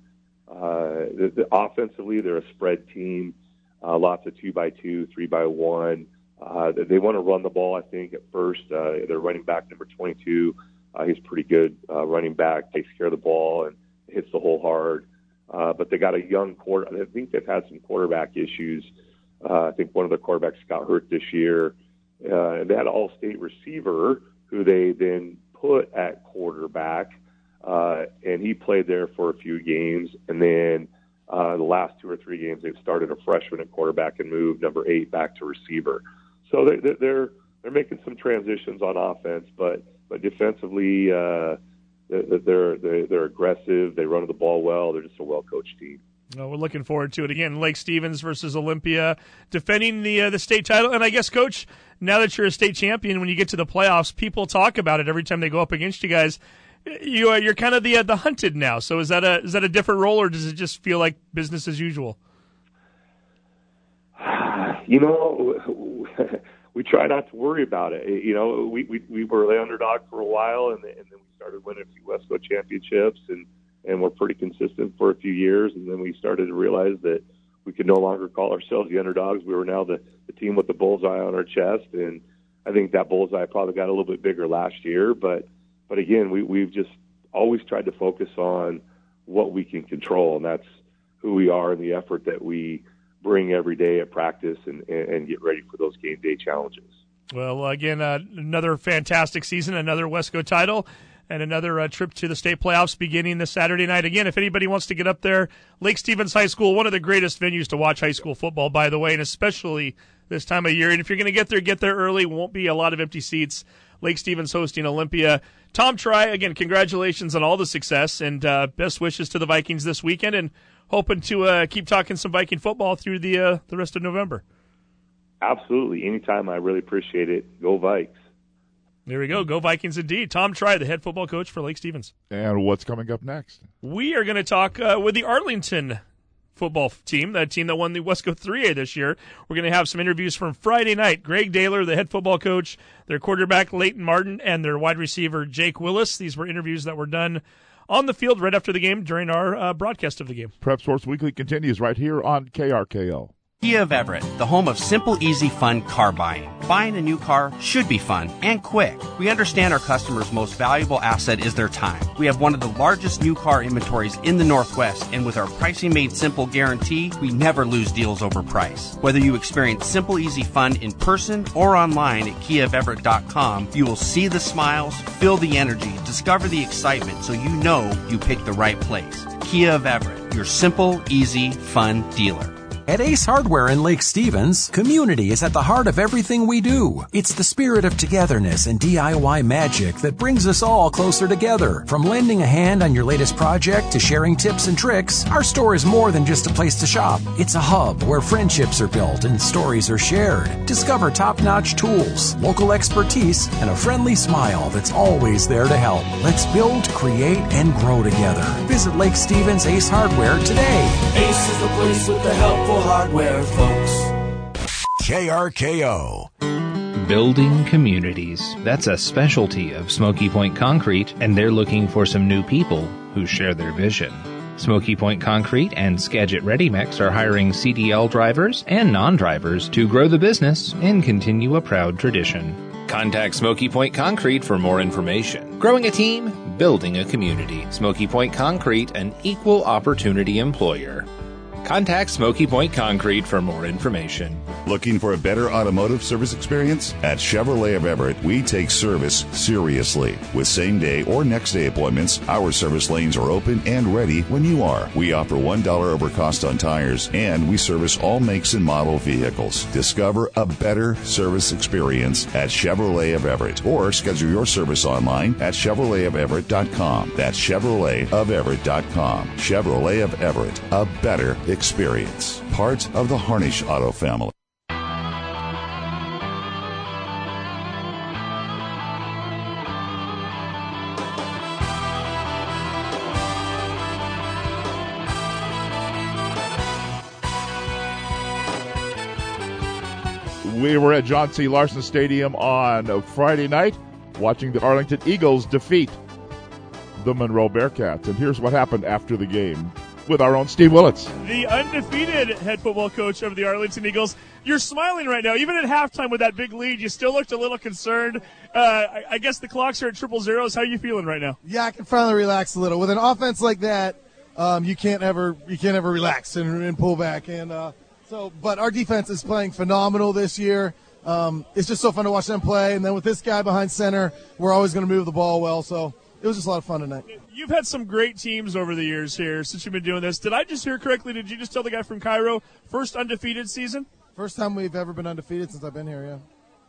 Uh, the, the offensively, they're a spread team. Uh, lots of two by two, three by one. Uh, they want to run the ball. I think at first, uh, their running back number 22, uh, he's pretty good uh, running back. Takes care of the ball and hits the hole hard. Uh, but they got a young quarter. I think they've had some quarterback issues. Uh, I think one of the quarterbacks got hurt this year. Uh, had an all-state receiver who they then put at quarterback, uh, and he played there for a few games. And then uh, the last two or three games, they've started a freshman at quarterback and moved number eight back to receiver. So they, they're they're making some transitions on offense, but but defensively, uh, they're they're they're aggressive. They run the ball well. They're just a well coached team. We're looking forward to it again. Lake Stevens versus Olympia, defending the uh, the state title. And I guess, Coach, now that you're a state champion, when you get to the playoffs, people talk about it every time they go up against you guys. You are you're kind of the uh, the hunted now. So is that a is that a different role, or does it just feel like business as usual? You know, we try not to worry about it. You know, we we, we were the underdog for a while, and, and then we started winning a few Wesco championships, and and we're pretty consistent for a few years, and then we started to realize that we could no longer call ourselves the underdogs. We were now the, the team with the bullseye on our chest, and I think that bullseye probably got a little bit bigger last year. But but again, we we've just always tried to focus on what we can control, and that's who we are and the effort that we bring every day at practice and, and, get ready for those game day challenges. Well, again, uh, another fantastic season, another Wesco title and another uh, trip to the state playoffs beginning this Saturday night. Again, if anybody wants to get up there, Lake Stevens High School, one of the greatest venues to watch high school football, by the way, and especially this time of year. And if you're going to get there, get there early. Won't be a lot of empty seats. Lake Stevens hosting Olympia. Tom Tri, again, congratulations on all the success and uh, best wishes to the Vikings this weekend, and hoping to uh, keep talking some Viking football through the uh, the rest of November. Absolutely, anytime. I really appreciate it. Go Vikes. There we go. Go Vikings indeed. Tom Tri, the head football coach for Lake Stevens. And what's coming up next? We are going to talk uh, with the Arlington football team, that team that won the Wesco 3A this year. We're going to have some interviews from Friday night. Greg Dailer, the head football coach, their quarterback Leyton Martin, and their wide receiver Jake Willis. These were interviews that were done on the field right after the game during our uh, broadcast of the game. Prep Sports Weekly continues right here on KRKO. Kia of Everett, the home of simple, easy, fun car buying. Buying a new car should be fun and quick. We understand our customers' most valuable asset is their time. We have one of the largest new car inventories in the Northwest, and with our pricing made simple guarantee, we never lose deals over price. Whether you experience simple, easy, fun in person or online at kiaofeverett.com, you will see the smiles, feel the energy, discover the excitement so you know you picked the right place. Kia of Everett, your simple, easy, fun dealer. At Ace Hardware in Lake Stevens, community is at the heart of everything we do. It's the spirit of togetherness and DIY magic that brings us all closer together. From lending a hand on your latest project to sharing tips and tricks, our store is more than just a place to shop. It's a hub where friendships are built and stories are shared. Discover top-notch tools, local expertise, and a friendly smile that's always there to help. Let's build, create, and grow together. Visit Lake Stevens Ace Hardware today. Ace is the place with the hardware, folks. KRKO. Building communities. That's a specialty of Smoky Point Concrete, and they're looking for some new people who share their vision. Smoky Point Concrete and Skagit ReadyMix are hiring CDL drivers and non drivers to grow the business and continue a proud tradition. Contact Smoky Point Concrete for more information. Growing a team, building a community. Smoky Point Concrete, an equal opportunity employer. Contact Smoky Point Concrete for more information. Looking for a better automotive service experience? At Chevrolet of Everett, we take service seriously. With same day or next day appointments, our service lanes are open and ready when you are. We offer $1 over cost on tires, and we service all makes and model vehicles. Discover a better service experience at Chevrolet of Everett or schedule your service online at ChevroletofEverett.com. That's ChevroletofEverett.com. Chevrolet of Everett, a better experience. Part of the Harnish Auto family. We were at John C. Larson Stadium on Friday night watching the Arlington Eagles defeat the Monroe Bearcats. And here's what happened after the game with our own Steve Willits. The undefeated head football coach of the Arlington Eagles. You're smiling right now. Even at halftime with that big lead, you still looked a little concerned. Uh, I, I guess the clocks are at triple zeros. How are you feeling right now? Yeah, I can finally relax a little. With an offense like that, um, you can't ever you can't ever relax and, and pull back. And uh, so, but our defense is playing phenomenal this year. Um, it's just so fun to watch them play. And then with this guy behind center, we're always going to move the ball well. So it was just a lot of fun tonight. You've had some great teams over the years here since you've been doing this. Did I just hear correctly? Did you just tell the guy from Cairo first undefeated season? First time we've ever been undefeated since I've been here.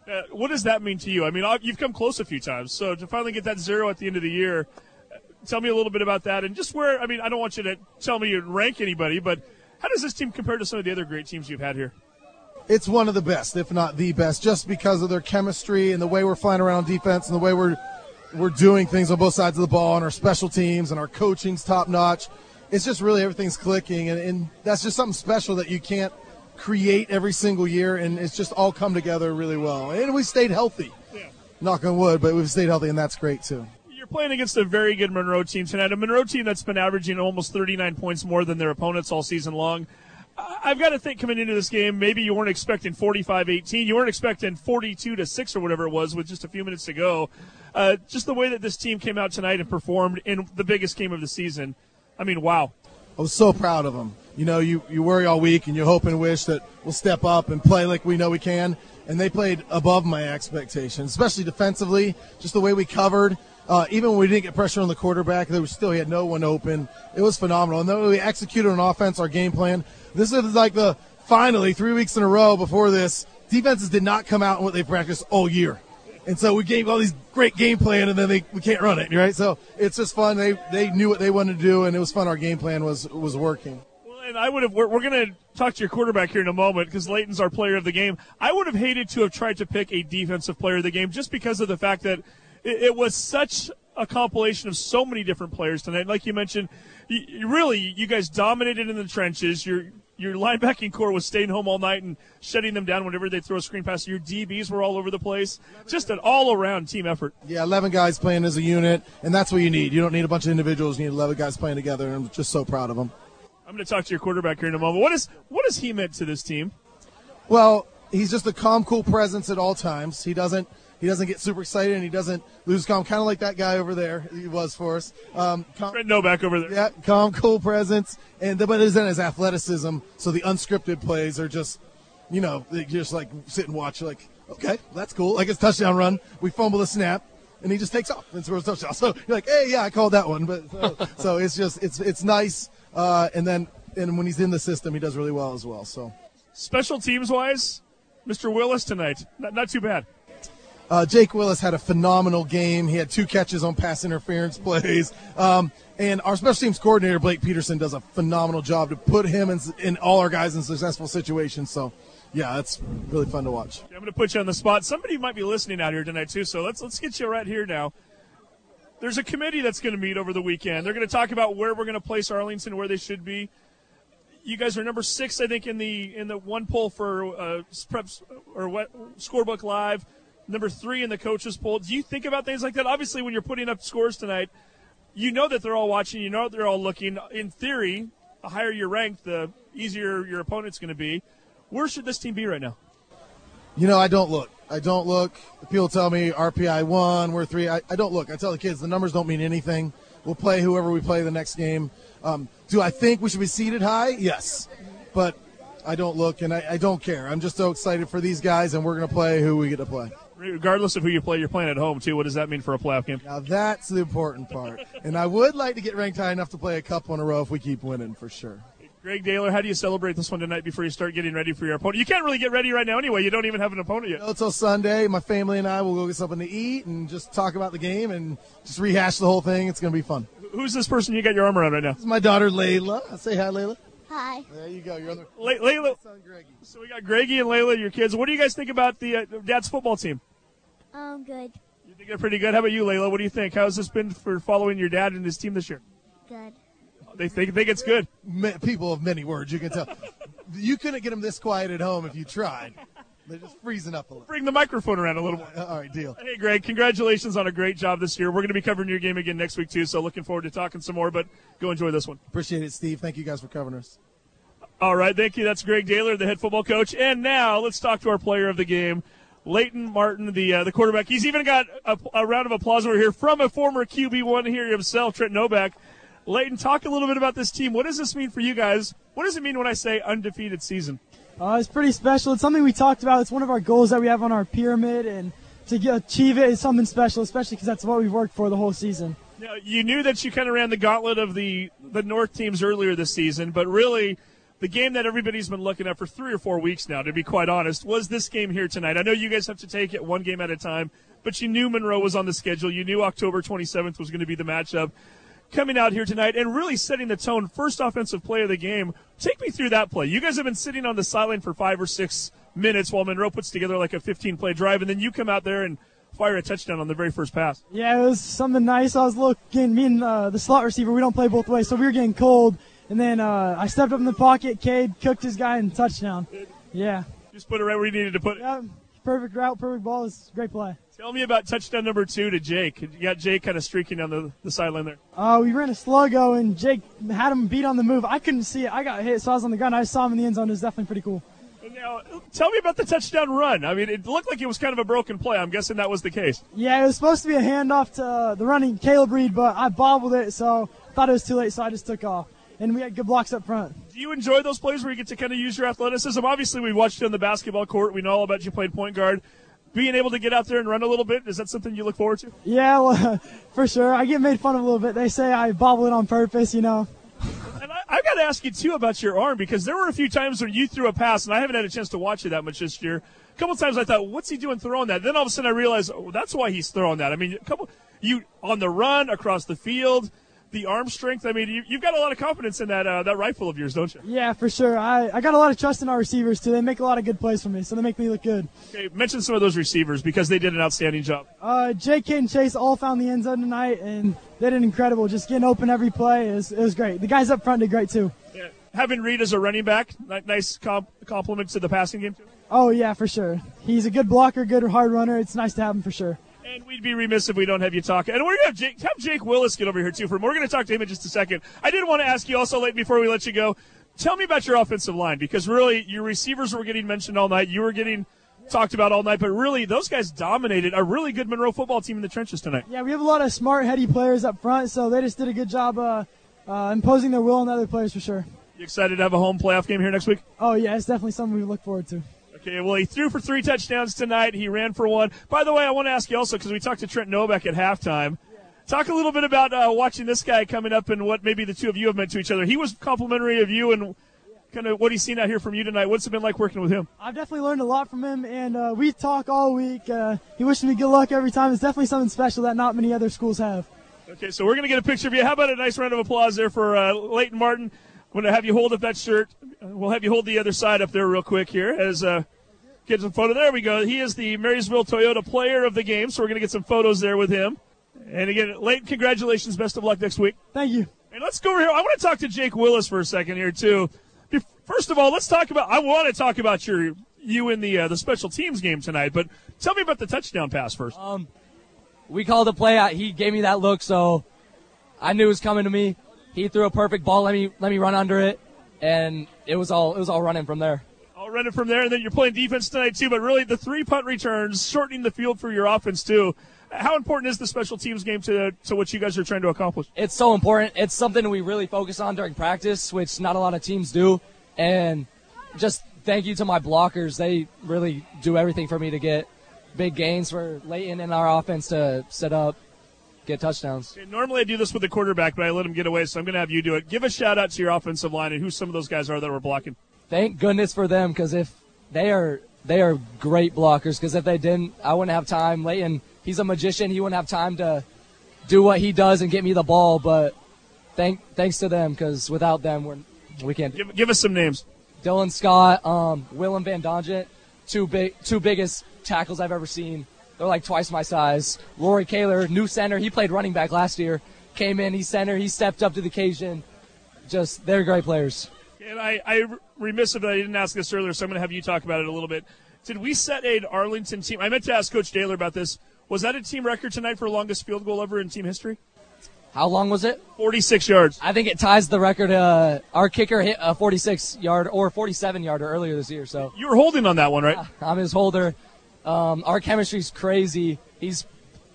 Yeah. Uh, what does that mean to you? I mean, you've come close a few times, so to finally get that zero at the end of the year, uh, tell me a little bit about that and just where. I mean, I don't want you to tell me you rank anybody, but how does this team compare to some of the other great teams you've had here? It's one of the best, if not the best, just because of their chemistry and the way we're flying around defense and the way we're we're doing things on both sides of the ball and our special teams and our coaching's top notch. It's just really everything's clicking, and, and that's just something special that you can't create every single year, and it's just all come together really well. And we stayed healthy. Yeah. Knock on wood, but we've stayed healthy, and that's great too. You're playing against a very good Monroe team tonight, a Monroe team that's been averaging almost 39 points more than their opponents all season long. I've got to think coming into this game, maybe you weren't expecting 45-18. You weren't expecting 42 to 6 or whatever it was with just a few minutes to go. Uh, just the way that this team came out tonight and performed in the biggest game of the season. I mean, wow. I was so proud of them. You know, you, you worry all week and you hope and wish that we'll step up and play like we know we can. And they played above my expectations, especially defensively, just the way we covered. Uh, even when we didn't get pressure on the quarterback, there was still he had no one open. It was phenomenal. And then we executed on offense, our game plan. This is like the finally three weeks in a row before this. Defenses did not come out in what they practiced all year. And so we gave all these great game plan, and then they we can't run it, right? So it's just fun. They they knew what they wanted to do, and it was fun. Our game plan was was working. Well, and I would have. We're, we're going to talk to your quarterback here in a moment because Leyton's our player of the game. I would have hated to have tried to pick a defensive player of the game just because of the fact that it, it was such a compilation of so many different players tonight. Like you mentioned, you, you really you guys dominated in the trenches. You're your linebacking core was staying home all night and shutting them down whenever they throw a screen pass. Your DBs were all over the place. Just an all-around team effort. Yeah, 11 guys playing as a unit, and that's what you need. You don't need a bunch of individuals. You need 11 guys playing together, and I'm just so proud of them. I'm going to talk to your quarterback here in a moment. What is what has he meant to this team? Well, he's just a calm, cool presence at all times. He doesn't he doesn't get super excited and he doesn't lose calm, kind of like that guy over there. He was for us. Um, calm, Fred Novak over there. Yeah, calm, cool presence, and the, but it isn't his athleticism. So the unscripted plays are just, you know, they just like sit and watch. Like, okay, that's cool. Like it's touchdown run. We fumble the snap. And he just takes off and scores a touchdown. So you're like, hey, yeah, I called that one. But so, so it's just it's it's nice. Uh, and then and when he's in the system, he does really well as well. So Special teams wise, Mr. Willis tonight, not, not too bad. Uh, Jake Willis had a phenomenal game. He had two catches on pass interference plays. Um, and our special teams coordinator, Blake Peterson, does a phenomenal job to put him in all our guys in successful situations. So, yeah, that's really fun to watch. I'm going to put you on the spot. Somebody might be listening out here tonight too, so let's let's get you right here now. There's a committee that's going to meet over the weekend. They're going to talk about where we're going to place Arlington, where they should be. You guys are number six, I think, in the in the one poll for uh, preps or what scorebook live. Number three in the coaches poll. Do you think about things like that? Obviously, when you're putting up scores tonight, you know that they're all watching. You know they're all looking. In theory, the higher you're ranked, the easier your opponent's going to be. Where should this team be right now? You know, I don't look. I don't look. People tell me RPI one, we're three. I, I don't look. I tell the kids the numbers don't mean anything. We'll play whoever we play the next game. Um, do I think we should be seated high? Yes, but I don't look and I, I don't care. I'm just so excited for these guys, and we're going to play who we get to play. Regardless of who you play, you're playing at home too. What does that mean for a playoff game? Now that's the important part. and I would like to get ranked high enough to play a couple in a row if we keep winning for sure. Greg Dailer, how do you celebrate this one tonight before you start getting ready for your opponent? You can't really get ready right now anyway. You don't even have an opponent yet. Until Sunday, my family and I will go get something to eat and just talk about the game and just rehash the whole thing. It's going to be fun. Who's this person you got your arm around right now? This is my daughter Layla. Say hi, Layla. Hi. There you go. You're on the Le- Layla. So we got Greggy and Layla, your kids. What do you guys think about the uh, dad's football team? Um, good. You think they're pretty good? How about you, Layla? What do you think? How's this been for following your dad and his team this year? Good. They think, think it's good. People of many words, you can tell. you couldn't get them this quiet at home if you tried. They're just freezing up a little. Bring the microphone around a little more. All right, deal. Hey, Greg, congratulations on a great job this year. We're going to be covering your game again next week, too, so looking forward to talking some more, but go enjoy this one. Appreciate it, Steve. Thank you guys for covering us. All right, thank you. That's Greg Dailer, the head football coach. And now let's talk to our player of the game, Leyton Martin, the uh, the quarterback. He's even got a, a, round of applause over here from a former QB one here himself, Trent Novak. Leyton, talk a little bit about this team. What does this mean for you guys? What does it mean when I say undefeated season? Uh, it's pretty special. It's something we talked about. It's one of our goals that we have on our pyramid, and to get, achieve it is something special, especially because that's what we've worked for the whole season. Now, you knew that you kind of ran the gauntlet of the the North teams earlier this season, but really the game that everybody's been looking at for three or four weeks now, to be quite honest, was this game here tonight. I know you guys have to take it one game at a time, but you knew Monroe was on the schedule. You knew October 27th was going to be the matchup. Coming out here tonight and really setting the tone, first offensive play of the game. Take me through that play. You guys have been sitting on the sideline for five or six minutes while Monroe puts together like a 15 play drive, and then you come out there and fire a touchdown on the very first pass. Yeah, it was something nice. I was looking, me and uh, the slot receiver, we don't play both ways, so we were getting cold. And then uh, I stepped up in the pocket. Cade cooked his guy and touchdown. Yeah. Just put it right where you needed to put it. Yeah, perfect route, perfect ball. It's great play. Tell me about touchdown number two to Jake. You got Jake kind of streaking down the, the sideline there. Uh, we ran a sluggo and Jake had him beat on the move. I couldn't see it. I got hit, so I was on the ground. I saw him in the end zone. It was definitely pretty cool. Now, tell me about the touchdown run. I mean, it looked like it was kind of a broken play. I'm guessing that was the case. Yeah, it was supposed to be a handoff to uh, the running Caleb Reed, but I bobbled it, so thought it was too late, so I just took off and we had good blocks up front. Do you enjoy those plays where you get to kind of use your athleticism? Obviously, we watched you on the basketball court. We know all about you playing point guard. Being able to get out there and run a little bit, is that something you look forward to? Yeah, well, for sure. I get made fun of a little bit. They say I bobble it on purpose, you know. And I, I've got to ask you, too, about your arm because there were a few times when you threw a pass, and I haven't had a chance to watch you that much this year. A couple times I thought, what's he doing throwing that? Then all of a sudden I realized, oh, that's why he's throwing that. I mean, a couple, you on the run across the field the arm strength. I mean, you, have got a lot of confidence in that uh, that rifle of yours, don't you? Yeah, for sure. I, I got a lot of trust in our receivers too. They make a lot of good plays for me, so they make me look good. Okay, mention some of those receivers because they did an outstanding job. Uh, J.K. and Chase all found the end zone tonight, and they did incredible. Just getting open every play is it was great. The guys up front did great too. Yeah. Having Reed as a running back, nice comp- compliment to the passing game too. Oh yeah, for sure. He's a good blocker, good hard runner. It's nice to have him for sure. And we'd be remiss if we don't have you talk. And we're gonna have Jake, have Jake Willis get over here too. For we're gonna talk to him in just a second. I did want to ask you also, late before we let you go, tell me about your offensive line because really your receivers were getting mentioned all night. You were getting talked about all night, but really those guys dominated a really good Monroe football team in the trenches tonight. Yeah, we have a lot of smart, heady players up front, so they just did a good job uh, uh, imposing their will on the other players for sure. You excited to have a home playoff game here next week? Oh yeah, it's definitely something we look forward to. Okay, well, he threw for three touchdowns tonight. He ran for one. By the way, I want to ask you also because we talked to Trent Novak at halftime. Talk a little bit about uh, watching this guy coming up and what maybe the two of you have meant to each other. He was complimentary of you and kind of what he's seen out here from you tonight. What's it been like working with him? I've definitely learned a lot from him, and uh, we talk all week. Uh, he wishes me good luck every time. It's definitely something special that not many other schools have. Okay, so we're going to get a picture of you. How about a nice round of applause there for uh, Leyton Martin? I'm going to have you hold up that shirt. We'll have you hold the other side up there real quick here as uh, get some photo. There we go. He is the Marysville Toyota Player of the Game, so we're going to get some photos there with him. And again, late congratulations. Best of luck next week. Thank you. And let's go over here. I want to talk to Jake Willis for a second here too. First of all, let's talk about. I want to talk about your you in the uh, the special teams game tonight, but tell me about the touchdown pass first. Um, we called the play out. He gave me that look, so I knew it was coming to me. He threw a perfect ball. Let me let me run under it, and it was all it was all running from there. All running from there, and then you're playing defense tonight too. But really, the three punt returns, shortening the field for your offense too. How important is the special teams game to to what you guys are trying to accomplish? It's so important. It's something we really focus on during practice, which not a lot of teams do. And just thank you to my blockers. They really do everything for me to get big gains for Leyton and our offense to set up, get touchdowns. Okay, normally I do this with the quarterback, but I let him get away, so I'm going to have you do it. Give a shout out to your offensive line and who some of those guys are that were blocking. Thank goodness for them because if they are they are great blockers because if they didn't, I wouldn't have time. Leyton, he's a magician. He wouldn't have time to do what he does and get me the ball. But thank thanks to them because without them, we're we can't. Give, give us some names. Dylan Scott, um, Willem Van Dongen, two big, two biggest tackles I've ever seen. They're like twice my size. Rory Kaler, new center. He played running back last year. Came in, he's center. He stepped up to the occasion. Just they're great players. And I, I remiss if I didn't ask this earlier, so I'm going to have you talk about it a little bit. Did we set an Arlington team? I meant to ask Coach Dailer about this. Was that a team record tonight for longest field goal ever in team history? How long was it? 46 yards. I think it ties the record. Uh, our kicker hit a 46 yard or 47 yarder earlier this year. So you were holding on that one, right? I'm his holder. Um, our chemistry's crazy. He's,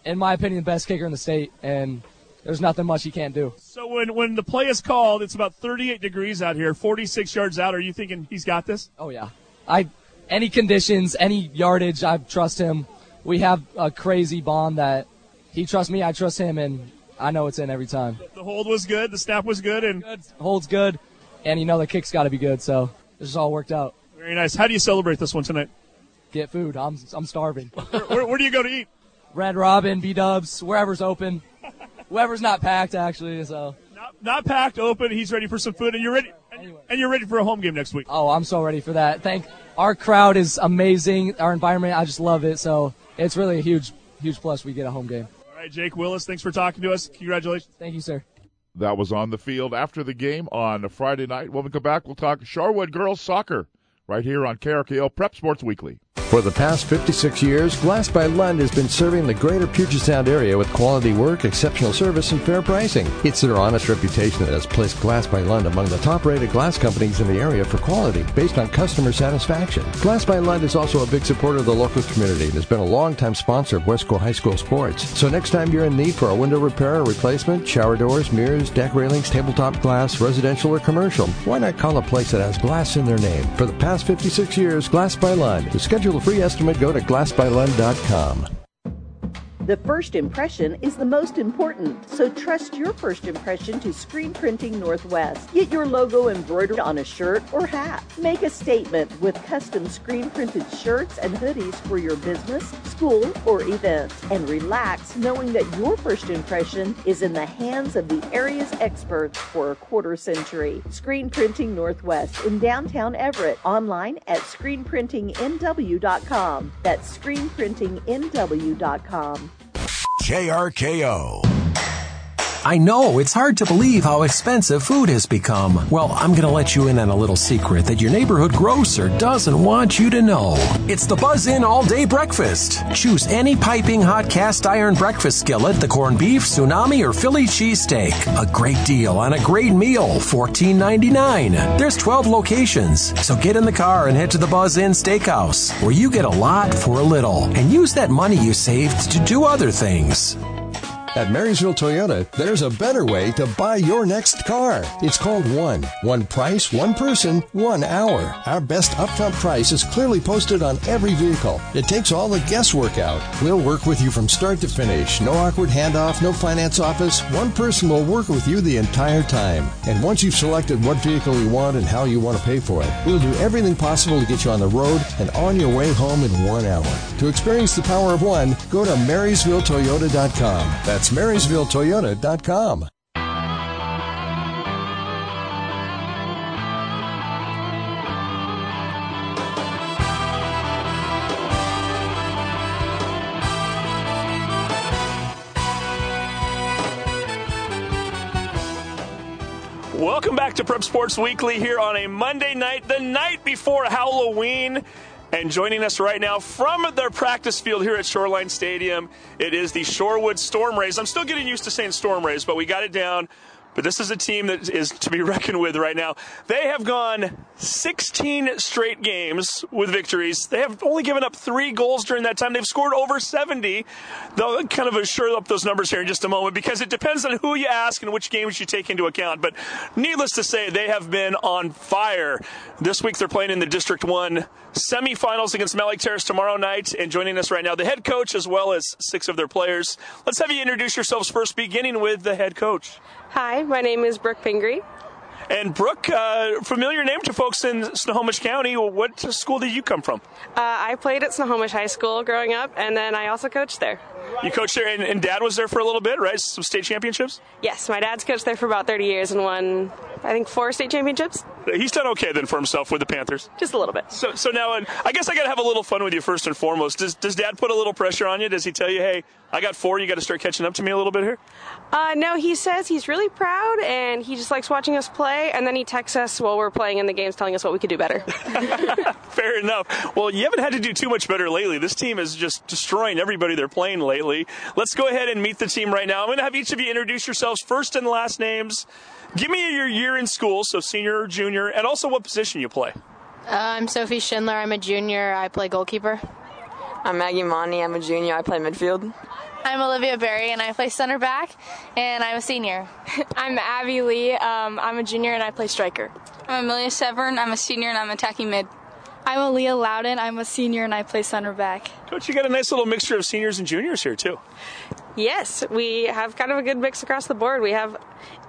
in my opinion, the best kicker in the state, and there's nothing much he can't do. So when when the play is called, it's about 38 degrees out here, 46 yards out. Are you thinking he's got this? Oh yeah. I any conditions, any yardage, I trust him. We have a crazy bond that he trusts me, I trust him, and I know it's in every time. The hold was good, the snap was good, and good. hold's good, and you know the kick's got to be good. So this is all worked out. Very nice. How do you celebrate this one tonight? Get food. I'm I'm starving. where, where, where, do you go to eat? Red Robin, B Dubs, wherever's open. Whoever's not packed, actually. So not, not packed, open. He's ready for some food, and you're ready. And, and you're ready for a home game next week. Oh, I'm so ready for that. Thank our crowd is amazing. Our environment, I just love it. So it's really a huge, huge plus. We get a home game. All right, Jake Willis, thanks for talking to us. Congratulations. Thank you, sir. That was on the field after the game on a Friday night. When we come back, we'll talk Shorewood girls soccer right here on KRKO Prep Sports Weekly. For the past 56 years, Glass by Lund has been serving the greater Puget Sound area with quality work, exceptional service, and fair pricing. It's their honest reputation that has placed Glass by Lund among the top rated glass companies in the area for quality based on customer satisfaction. Glass by Lund is also a big supporter of the local community and has been a longtime sponsor of Wesco High School sports. So next time you're in need for a window repair or replacement, shower doors, mirrors, deck railings, tabletop glass, residential or commercial, why not call a place that has glass in their name? For the past 56 years, Glass by Lund. To schedule a free estimate, go to glassbylund.com. The first impression is the most important, so trust your first impression to Screen Printing Northwest. Get your logo embroidered on a shirt or hat. Make a statement with custom screen printed shirts and hoodies for your business, school, or event. And relax knowing that your first impression is in the hands of the area's experts for a quarter century. Screen Printing Northwest in downtown Everett. Online at screenprintingnw.com. That's screenprintingnw.com. KRKO. I know it's hard to believe how expensive food has become. Well, I'm going to let you in on a little secret that your neighborhood grocer doesn't want you to know. It's the Buzz Inn All Day Breakfast. Choose any piping hot cast iron breakfast skillet, the corned beef, tsunami, or Philly cheesesteak. A great deal on a great meal, $14.99. There's 12 locations, so get in the car and head to the Buzz Inn Steakhouse, where you get a lot for a little, and use that money you saved to do other things. At Marysville Toyota, there's a better way to buy your next car. It's called One. One price, one person, one hour. Our best upfront price is clearly posted on every vehicle. It takes all the guesswork out. We'll work with you from start to finish. No awkward handoff, no finance office. One person will work with you the entire time. And once you've selected what vehicle you want and how you want to pay for it, we'll do everything possible to get you on the road and on your way home in one hour. To experience the power of one, go to MarysvilleToyota.com. That's MarysvilleToyota.com. Welcome back to Prep Sports Weekly here on a Monday night, the night before Halloween. And joining us right now from their practice field here at Shoreline Stadium, it is the Shorewood Stormrays. I'm still getting used to saying Stormrays, but we got it down. But this is a team that is to be reckoned with right now. They have gone 16 straight games with victories. They have only given up three goals during that time. They've scored over 70. They'll kind of assure up those numbers here in just a moment because it depends on who you ask and which games you take into account. But needless to say, they have been on fire. This week they're playing in the District 1 semifinals against Lake Terrace tomorrow night. And joining us right now, the head coach as well as six of their players. Let's have you introduce yourselves first, beginning with the head coach. Hi, my name is Brooke Pingrey. And Brooke, uh, familiar name to folks in Snohomish County. What school did you come from? Uh, I played at Snohomish High School growing up, and then I also coached there. You coached there, and, and Dad was there for a little bit, right? Some state championships. Yes, my dad's coached there for about 30 years and won, I think, four state championships. He's done okay then for himself with the Panthers. Just a little bit. So, so now, and I guess I got to have a little fun with you first and foremost. Does Does Dad put a little pressure on you? Does he tell you, "Hey, I got four. You got to start catching up to me a little bit here"? Uh, no, he says he's really proud and he just likes watching us play, and then he texts us while we're playing in the games, telling us what we could do better. Fair enough. Well, you haven't had to do too much better lately. This team is just destroying everybody they're playing lately. Let's go ahead and meet the team right now. I'm going to have each of you introduce yourselves, first and last names. Give me your year in school, so senior or junior, and also what position you play. Uh, I'm Sophie Schindler. I'm a junior. I play goalkeeper. I'm Maggie Mauney. I'm a junior. I play midfield. I'm Alivia Berry, and I play center back, and I'm a senior. I'm Abbey Lee. Um, I'm a junior, and I play striker. I'm Amelia Severn. I'm a senior, and I'm attacking mid. I'm Alia Lowdon. I'm a senior, and I play center back. Coach, you got a nice little mixture of seniors and juniors here, too. Yes, we have kind of a good mix across the board. We have,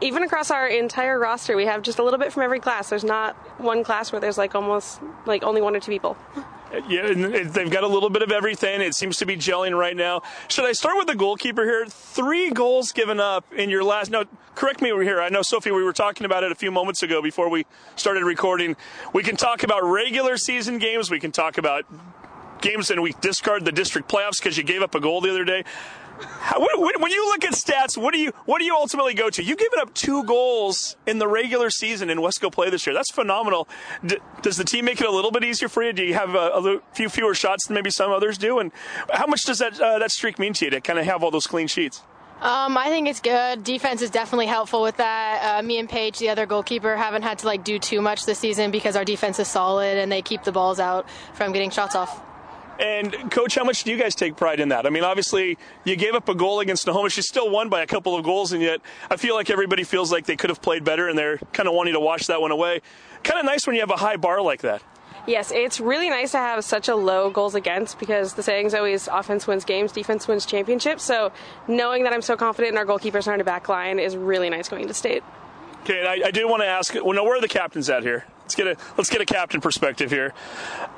even across our entire roster, we have just a little bit from every class. There's not one class where there's like almost like only one or two people. Yeah, they've got a little bit of everything. It seems to be gelling right now. Should I start with the goalkeeper here? Three goals given up in your last. No, correct me here. I know, Sophie, we were talking about it a few moments ago before we started recording. We can talk about regular season games. We can talk about games and we discard the district playoffs because you gave up a goal the other day. When you look at stats, what do you what do you ultimately go to? You've given up two goals in the regular season in Wesco play this year. That's phenomenal. D- does the team make it a little bit easier for you? Do you have a, a few fewer shots than maybe some others do? And how much does that uh, that streak mean to you to kind of have all those clean sheets? Um, I think it's good. Defense is definitely helpful with that. Uh, me and Paige, the other goalkeeper, haven't had to like do too much this season because our defense is solid and they keep the balls out from getting shots off. And coach, how much do you guys take pride in that? I mean, obviously you gave up a goal against Snohomish. You still won by a couple of goals, and yet I feel like everybody feels like they could have played better, and they're kind of wanting to wash that one away. Kind of nice when you have a high bar like that. Yes, it's really nice to have such a low goals against because the saying's always offense wins games, defense wins championships. So knowing that I'm so confident in our goalkeepers and our back line is really nice going to state. Okay, I, I did want to ask. Well, now where are the captains at here? Let's get a let's get a captain perspective here.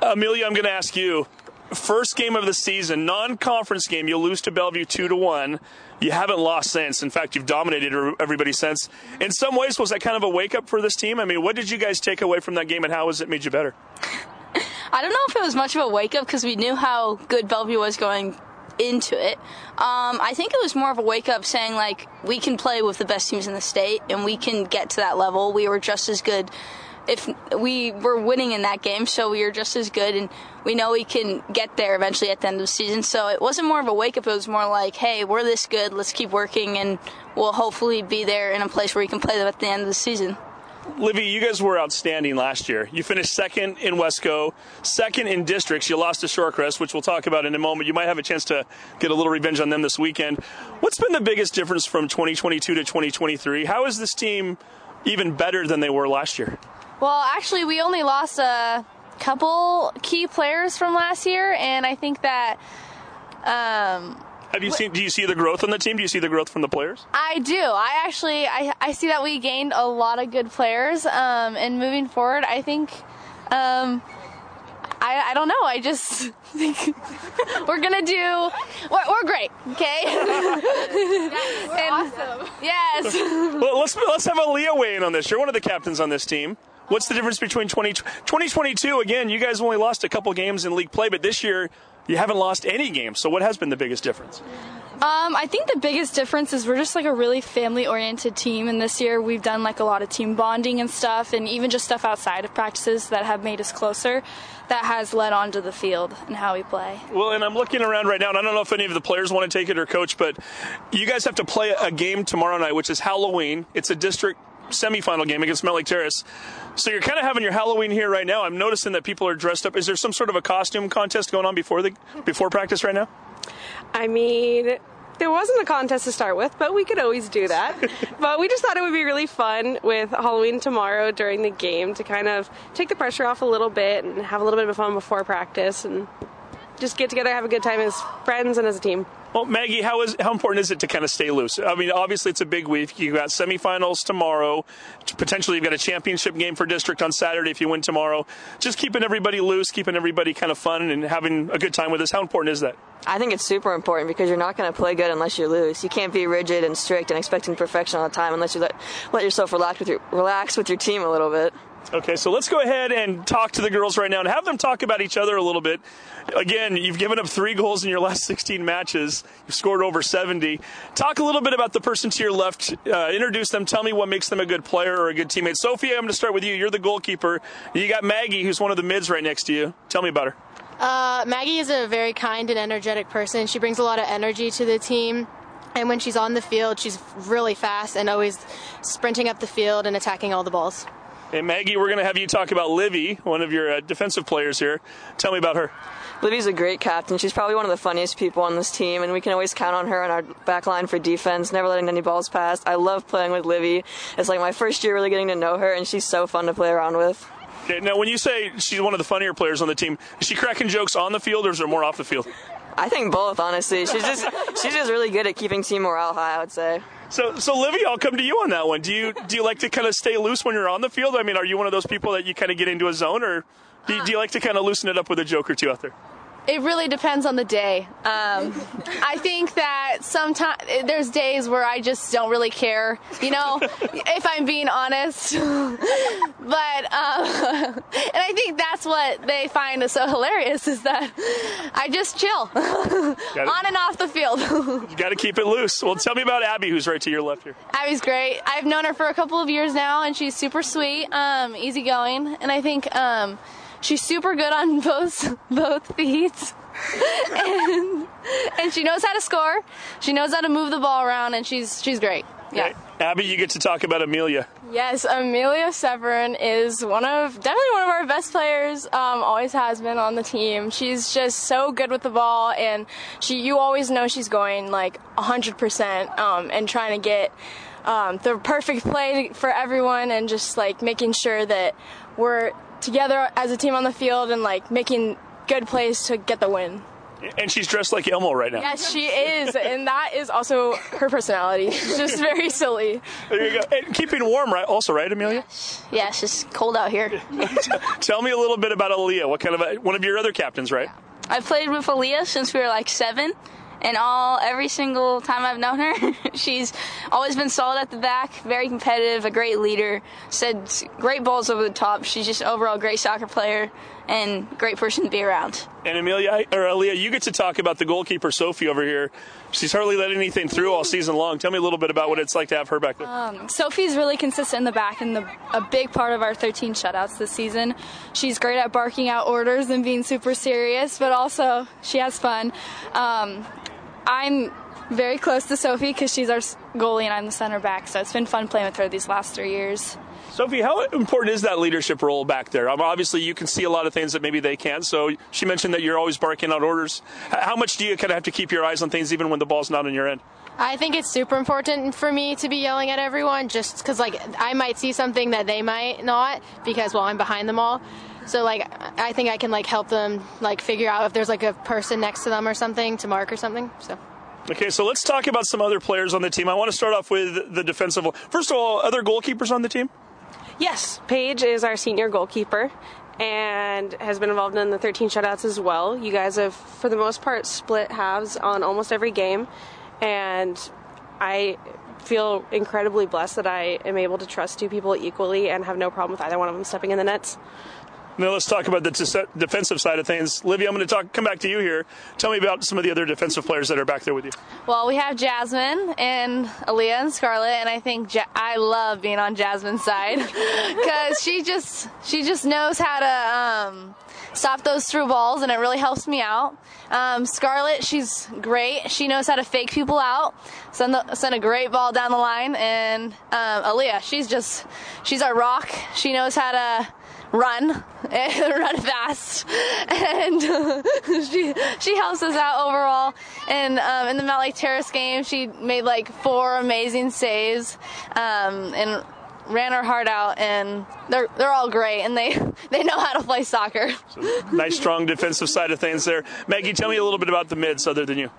Amelia, I'm going to ask you. First game of the season, non-conference game. You lose to Bellevue two to one. You haven't lost since. In fact, you've dominated everybody since. In some ways, was that kind of a wake up for this team? I mean, what did you guys take away from that game, and how has it made you better? I don't know if it was much of a wake up because we knew how good Bellevue was going into it. Um, I think it was more of a wake up saying like we can play with the best teams in the state and we can get to that level. We were just as good if we were winning in that game, so we were just as good, and we know we can get there eventually at the end of the season. So it wasn't more of a wake up; it was more like, "Hey, we're this good. Let's keep working, and we'll hopefully be there in a place where we can play them at the end of the season." Livy, you guys were outstanding last year. You finished second in Wesco, second in districts. You lost to Shorecrest, which we'll talk about in a moment. You might have a chance to get a little revenge on them this weekend. What's been the biggest difference from 2022 to 2023? How is this team even better than they were last year? Well, actually, we only lost a couple key players from last year, and I think that. Um, Have you seen? Do you see the growth on the team? Do you see the growth from the players? I do. I actually I, I see that we gained a lot of good players. Um, and moving forward, I think um, I, I don't know. I just think we're gonna do. We're, we're great. Okay. awesome. Yes. well, let's let's have Alia weigh in on this. You're one of the captains on this team. What's the difference between 20, 2022? Again, you guys only lost a couple games in league play, but this year you haven't lost any games. So what has been the biggest difference? Um, I think the biggest difference is we're just like a really family oriented team, and this year we've done like a lot of team bonding and stuff, and even just stuff outside of practices that have made us closer. That has led onto the field and how we play. Well, and I'm looking around right now, and I don't know if any of the players want to take it or coach, but you guys have to play a game tomorrow night, which is Halloween. It's a district semifinal game against Mount Terrace. So you're kind of having your Halloween here right now. I'm noticing that people are dressed up. Is there some sort of a costume contest going on before the before practice right now? I mean, there wasn't a contest to start with, but we could always do that. but we just thought it would be really fun with Halloween tomorrow during the game to kind of take the pressure off a little bit and have a little bit of fun before practice and just get together, have a good time as friends and as a team. Well, Maggie, how is how important is it to kind of stay loose? I mean, obviously it's a big week. You've got semifinals tomorrow. Potentially you've got a championship game for district on Saturday if you win tomorrow. Just keeping everybody loose, keeping everybody kind of fun and having a good time with us. How important is that? I think it's super important because you're not going to play good unless you lose. You can't be rigid and strict and expecting perfection all the time unless you let, let yourself relax with your relax with your team a little bit. Okay, so let's go ahead and talk to the girls right now and have them talk about each other a little bit. Again, you've given up three goals in your last 16 matches. You've scored over 70. Talk a little bit about the person to your left. Uh, introduce them. Tell me what makes them a good player or a good teammate. Sophia, I'm going to start with you. You're the goalkeeper. You got Maggie, who's one of the mids right next to you. Tell me about her. Uh, Maggie is a very kind and energetic person. She brings a lot of energy to the team. And when she's on the field, she's really fast and always sprinting up the field and attacking all the balls. And Maggie, we're going to have you talk about Livy, one of your uh, defensive players here. Tell me about her. Livy's a great captain. She's probably one of the funniest people on this team, and we can always count on her on our back line for defense, never letting any balls pass. I love playing with Livy. It's like my first year really getting to know her, and she's so fun to play around with. Okay, now when you say she's one of the funnier players on the team, is she cracking jokes on the field, or is there more off the field? I think both, honestly. She's just she's just really good at keeping team morale high. I would say. So, so Livy, I'll come to you on that one. Do you do you like to kind of stay loose when you're on the field? I mean, are you one of those people that you kind of get into a zone, or do you, do you like to kind of loosen it up with a joke or two out there? It really depends on the day. Um, I think that sometimes there's days where I just don't really care, you know, if I'm being honest. but um, and I think that's what they find is so hilarious is that I just chill on and off the field. you got to keep it loose. Well, tell me about Abby, who's right to your left here. Abby's great. I've known her for a couple of years now, and she's super sweet, um, easygoing, and I think. She's super good on both both feet. and, and she knows how to score. She knows how to move the ball around, and she's she's great. Yeah. Okay. Abby, you get to talk about Amelia. Yes, Amelia Severn is one of definitely one of our best players. Um, always has been on the team. She's just so good with the ball, and she you always know she's going like 100% um, and trying to get um, the perfect play for everyone, and just like making sure that we're together as a team on the field and like making good plays to get the win. And she's dressed like Elmo right now. Yes, she is, and that is also her personality. She's just very silly. There you go. And keeping warm, right? Also, right, Amelia? Yeah, it's just cold out here. Tell me a little bit about Alia. What kind of a, one of your other captains, right? I've played with Alia since we were like seven, and all every single time I've known her, she's always been solid at the back, very competitive, a great leader, said great balls over the top. She's just overall a great soccer player and great person to be around. And Amelia or Alia, you get to talk about the goalkeeper Sophie over here. She's hardly let anything through all season long. Tell me a little bit about what it's like to have her back there. Um, Sophie's really consistent in the back and the, a big part of our 13 shutouts this season. She's great at barking out orders and being super serious, but also she has fun. Um, I'm very close to Sophie because she's our goalie and I'm the center back. So it's been fun playing with her these last three years. Sophie, how important is that leadership role back there? Um, obviously, you can see a lot of things that maybe they can't. So she mentioned that you're always barking out orders. How much do you kind of have to keep your eyes on things even when the ball's not on your end? I think it's super important for me to be yelling at everyone just because, like, I might see something that they might not because, well, I'm behind them all. So, like, I think I can, like, help them, like, figure out if there's, like, a person next to them or something to mark or something. So. Okay, so let's talk about some other players on the team. I want to start off with the defensive. First of all, other goalkeepers on the team? Yes, Paige is our senior goalkeeper and has been involved in the 13 shutouts as well. You guys have, for the most part, split halves on almost every game, and I feel incredibly blessed that I am able to trust two people equally and have no problem with either one of them stepping in the nets. Now let's talk about the defensive side of things. Livy, I'm going to talk. Come back to you here. Tell me about some of the other defensive players that are back there with you. Well, we have Jasmine and Aaliyah and Scarlett, and I think ja- I love being on Jasmine's side because she just she just knows how to um, stop those through balls, and it really helps me out. Um, Scarlett, she's great. She knows how to fake people out, send the, send a great ball down the line, and um, Aaliyah, she's just she's our rock. She knows how to run and run fast and she she helps us out overall and um, in the Mount Terrace game she made like four amazing saves um, and ran her heart out and they're they're all great and they they know how to play soccer Nice, strong defensive side of things there. Maggie, tell me a little bit about the mids other than you.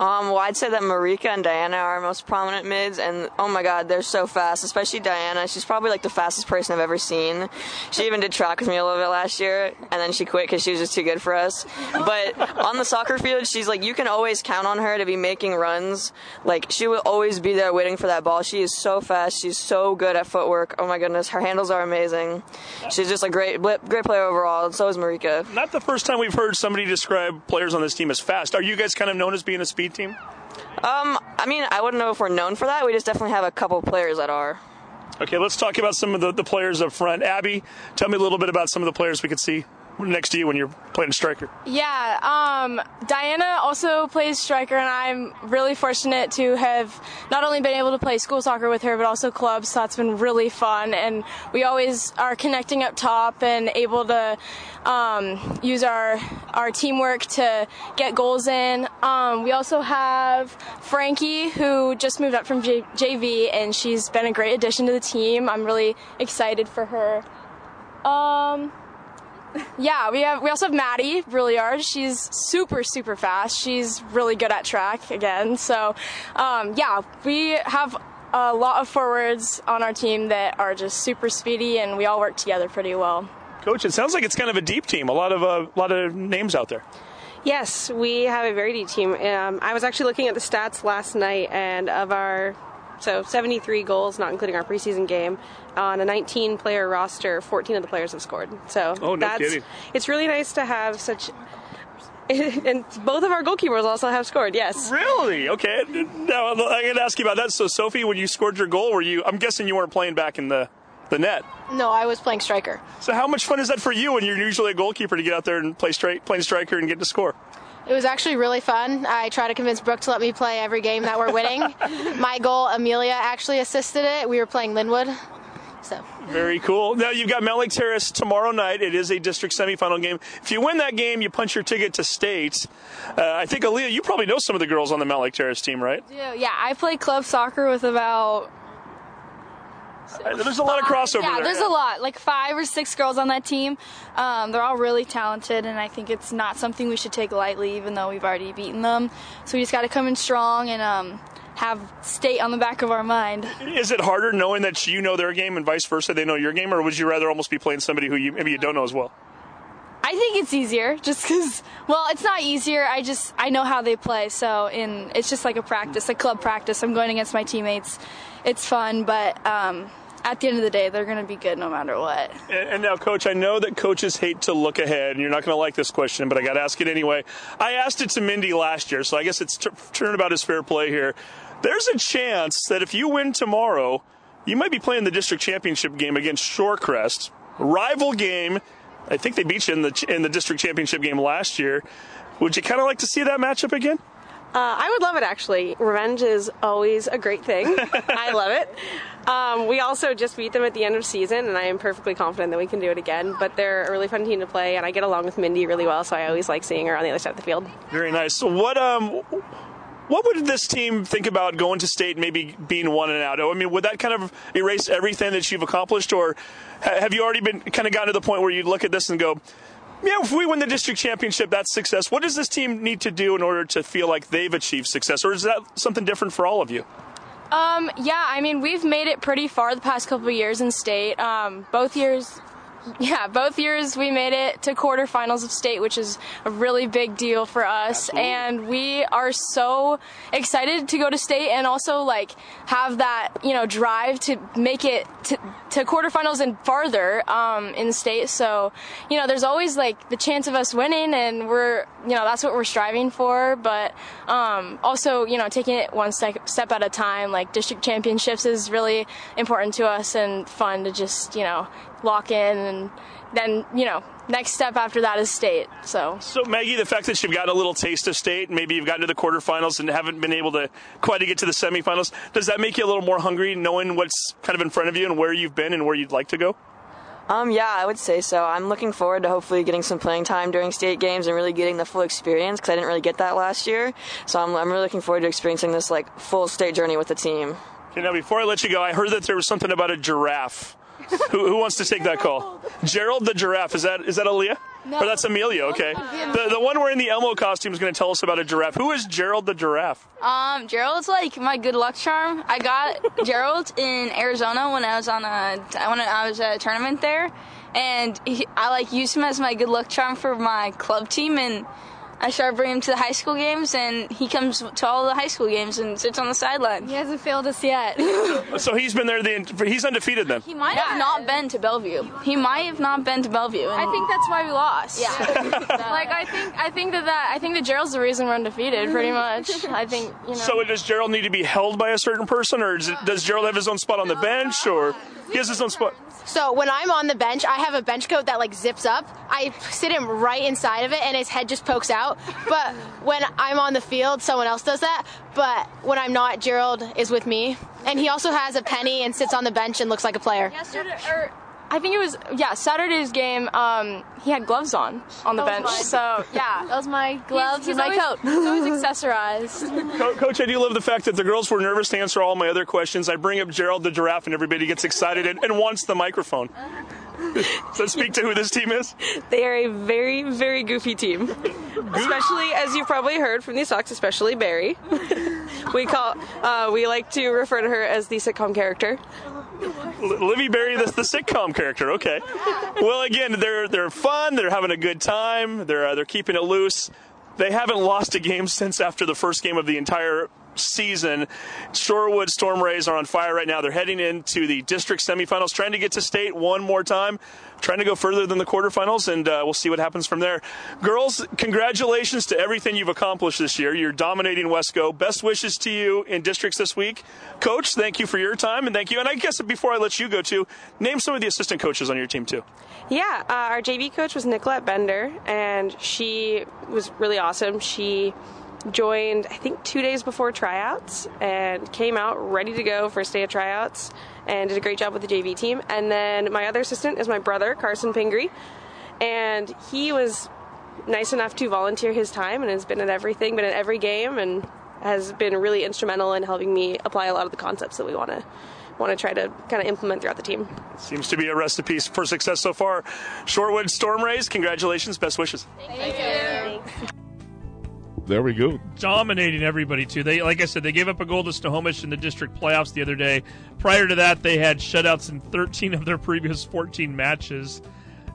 Um, well, I'd say that Marika and Diana are our most prominent mids, and oh my god, they're so fast, especially Diana. She's probably like the fastest person I've ever seen. She even did track with me a little bit last year, and then she quit because she was just too good for us. But on the soccer field, she's like, you can always count on her to be making runs. Like, she will always be there waiting for that ball. She is so fast. She's so good at footwork. Oh my goodness, her handles are amazing. She's just a great, great player overall, and so is Marika. Not the first time we've heard somebody describe players on this team as fast. Are you guys kind of known as being a speed team? Um, I mean, I wouldn't know if we're known for that. We just definitely have a couple players that are. Okay, let's talk about some of the, the players up front. Abbey, tell me a little bit about some of the players we could see next to you when you're playing striker. Yeah, um, Diana also plays striker, and I'm really fortunate to have not only been able to play school soccer with her, but also clubs. So that's been really fun, and we always are connecting up top and able to um, use our our teamwork to get goals in. Um, we also have Frankie, who just moved up from J- JV, and she's been a great addition to the team. I'm really excited for her. Um, yeah, we have we also have Maddie Brilliard. She's super super fast. She's really good at track again. So, um, yeah, we have a lot of forwards on our team that are just super speedy, and we all work together pretty well. Coach, it sounds like it's kind of a deep team. A lot of a lot of names out there. Yes, we have a very deep team. Um, I was actually looking at the stats last night, and of our so 73 goals, not including our preseason game, on a 19 player roster, 14 of the players have scored. So Oh, no that's kidding. it's really nice to have such. And both of our goalkeepers also have scored. Yes. Really? Okay. Now I'm going to ask you about that. So, Sophie, when you scored your goal, were you? I'm guessing you weren't playing back in the the net. No, I was playing striker. So, how much fun is that for you when you're usually a goalkeeper to get out there and play straight, playing striker and get to score? It was actually really fun. I try to convince Brooke to let me play every game that we're winning. My goal, Amelia actually assisted it. We were playing Lynnwood. So Very cool. Now you've got Mountlake Terrace tomorrow night. It is a district semifinal game. If you win that game, you punch your ticket to state. Uh, I think Alia, you probably know some of the girls on the Mountlake Terrace team, right? Yeah, yeah, I play club soccer with about. Uh, There's a lot of crossover Yeah, there. there's a lot. Like five or six girls on that team. Um, they're all really talented, and I think it's not something we should take lightly, even though we've already beaten them. So we just got to come in strong and um, have state on the back of our mind. Is it harder knowing that you know their game and vice versa, they know your game, or would you rather almost be playing somebody who you maybe you don't know as well? I think it's easier, just because. Well, it's not easier. I just I know how they play, so in it's just like a practice, a club practice. I'm going against my teammates. It's fun, but um, at the end of the day, they're going to be good no matter what. And, and now, Coach, I know that coaches hate to look ahead, and you're not going to like this question, but I got to ask it anyway. I asked it to Mindy last year, so I guess it's t- turnabout is fair play here. There's a chance that if you win tomorrow, you might be playing the district championship game against Shorecrest, rival game. I think they beat you in the in the district championship game last year. Would you kind of like to see that matchup again? Uh, I would love it actually. Revenge is always a great thing. I love it. Um, we also just beat them at the end of season, and I am perfectly confident that we can do it again. But they're a really fun team to play, and I get along with Mindy really well, so I always like seeing her on the other side of the field. Very nice. So what um what would this team think about going to state, maybe being one and out? I mean, would that kind of erase everything that you've accomplished, or have you already been kind of gotten to the point where you look at this and go, yeah, if we win the district championship, that's success. What does this team need to do in order to feel like they've achieved success, or is that something different for all of you? Um, yeah, I mean, we've made it pretty far the past couple of years in state. Um, both years, yeah, both years we made it to quarterfinals of state, which is a really big deal for us. And we are so excited to go to state and also like have that, you know, drive to make it to, to quarterfinals and farther um, in state. So, you know, there's always like the chance of us winning, and we're, you know, that's what we're striving for. But um, also, you know, taking it one step, step at a time, like district championships is really important to us and fun to just, you know, lock in and then, you know, next step after that is state. So So Maggie, the fact that you've got a little taste of state, maybe you've gotten to the quarterfinals and haven't been able to quite to get to the semifinals, does that make you a little more hungry, knowing what's kind of in front of you and where you've been and where you'd like to go? Um, yeah, I would say so. I'm looking forward to hopefully getting some playing time during state games and really getting the full experience because I didn't really get that last year. So I'm, I'm really looking forward to experiencing this like full state journey with the team. Okay, now before I let you go, I heard that there was something about a giraffe. who, who wants to take that call? Gerald the giraffe. Is that is that Alia? No. Or that's Amelia, okay. The, the one wearing the Elmo costume is going to tell us about a giraffe. Who is Gerald the giraffe? Um, Gerald's like my good luck charm. I got Gerald in Arizona when I was on a when I was at a tournament there, and he, I like used him as my good luck charm for my club team, and I started bringing him to the high school games, and he comes to all the high school games and sits on the sideline. He hasn't failed us yet. So he's been there. The he's undefeated then. He might have not been to Bellevue. He might have not been to Bellevue. I think that's why we lost. Yeah. like I think I think that, that I think that Gerald's the reason we're undefeated, pretty much. I think you know. So does Gerald need to be held by a certain person, or does, does Gerald have his own spot on the bench, or he has his own spot? So when I'm on the bench, I have a bench coat that like zips up. I sit him right inside of it, and his head just pokes out. But when I'm on the field, someone else does that. But when I'm not, Gerald is with me, and he also has a penny and sits on the bench and looks like a player. Yesterday, or I think it was yeah Saturday's game. Um, he had gloves on on the bench. mine. So yeah, that was my gloves he's, and my always, coat. He's always accessorized. Co- Coach, I do love the fact that the girls were nervous to answer all my other questions. I bring up Gerald the giraffe, and everybody gets excited and, and wants the microphone. Does that speak to who this team is? They are a very, very goofy team. especially, as you've probably heard from these talks, especially Berry. we call, uh, we like to refer to her as the sitcom character. L- Livy Berry, the, the sitcom character. Okay. Well, again, they're they're fun. They're having a good time. They're uh, they're keeping it loose. They haven't lost a game since after the first game of the entire season. Shorewood Stormrays are on fire right now. They're heading into the district semifinals, trying to get to state one more time, trying to go further than the quarterfinals, and uh, we'll see what happens from there. Girls, congratulations to everything you've accomplished this year. You're dominating Wesco. Best wishes to you in districts this week. Coach, thank you for your time, and thank you. And I guess before I let you go, too, name some of the assistant coaches on your team, too. Yeah, uh, our JV coach was Nicolette Bender, and she was really awesome. She joined, I think, two days before tryouts and came out ready to go first day of tryouts and did a great job with the JV team. And then my other assistant is my brother, Carson Pingrey, and he was nice enough to volunteer his time and has been at everything, been at every game, and has been really instrumental in helping me apply a lot of the concepts that we want to want to try to kind of implement throughout the team. Seems to be a recipe for success so far. Shorewood Stormrays, congratulations. Best wishes. Thank you. There we go. dominating everybody too. They, like I said, they gave up a goal to Snohomish in the district playoffs the other day. Prior to that, they had shutouts in 13 of their previous 14 matches,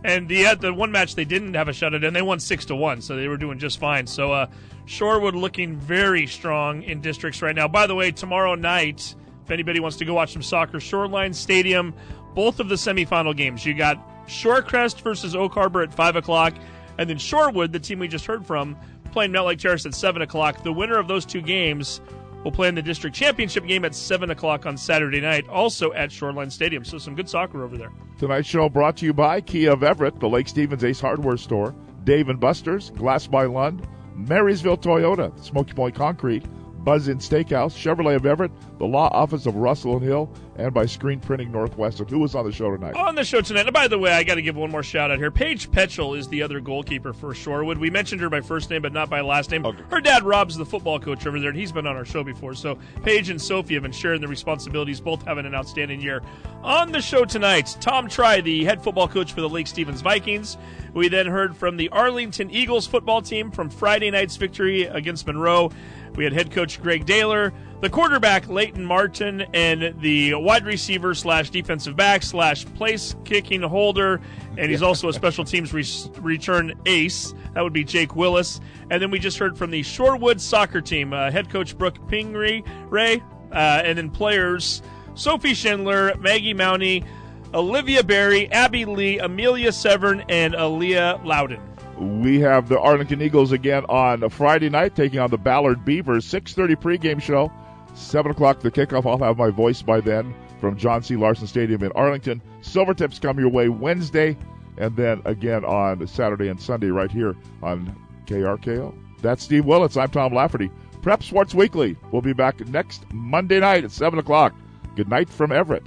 and the uh, the one match they didn't have a shutout and they won six to one, so they were doing just fine. So uh, Shorewood looking very strong in districts right now. By the way, tomorrow night, if anybody wants to go watch some soccer, Shoreline Stadium, both of the semifinal games. You got Shorecrest versus Oak Harbor at five o'clock, and then Shorewood, the team we just heard from, playing Mountlake Terrace at 7 o'clock. The winner of those two games will play in the district championship game at 7 o'clock on Saturday night, also at Shoreline Stadium. So some good soccer over there. Tonight's show brought to you by Kia of Everett, the Lake Stevens Ace Hardware Store, Dave and Buster's, Glass by Lund, Marysville Toyota, Smoky Point Concrete, Buzz Inn Steakhouse, Chevrolet of Everett, the Law Office of Russell and Hill, and by Screen Printing Northwest. And who was on the show tonight? On the show tonight, and by the way, I got to give one more shout out here. Paige Petchel is the other goalkeeper for Shorewood. We mentioned her by first name, but not by last name. Her dad, Rob's the football coach over there, and he's been on our show before. So Paige and Sophie have been sharing the responsibilities, both having an outstanding year. On the show tonight, Tom Tri, the head football coach for the Lake Stevens Vikings. We then heard from the Arlington Eagles football team from Friday night's victory against Monroe. We had head coach Greg Dailer, the quarterback Leyton Martin, and the wide receiver slash defensive back slash place kicking holder, and he's also a special teams re- return ace. That would be Jake Willis. And then we just heard from the Shorewood soccer team, uh, head coach Brooke Pingrey, Ray, uh, and then players Sophie Schindler, Maggie Mauney, Alivia Berry, Abbey Lee, Amelia Severn, and Alia Lowdon. We have the Arlington Eagles again on Friday night, taking on the Ballard Beavers. 6.30 pregame show, 7 o'clock the kickoff. I'll have my voice by then from John C. Larson Stadium in Arlington. Silvertips come your way Wednesday, and then again on Saturday and Sunday right here on KRKO. That's Steve Willits. I'm Tom Lafferty. Prep Sports Weekly. We'll be back next Monday night at 7 o'clock. Good night from Everett.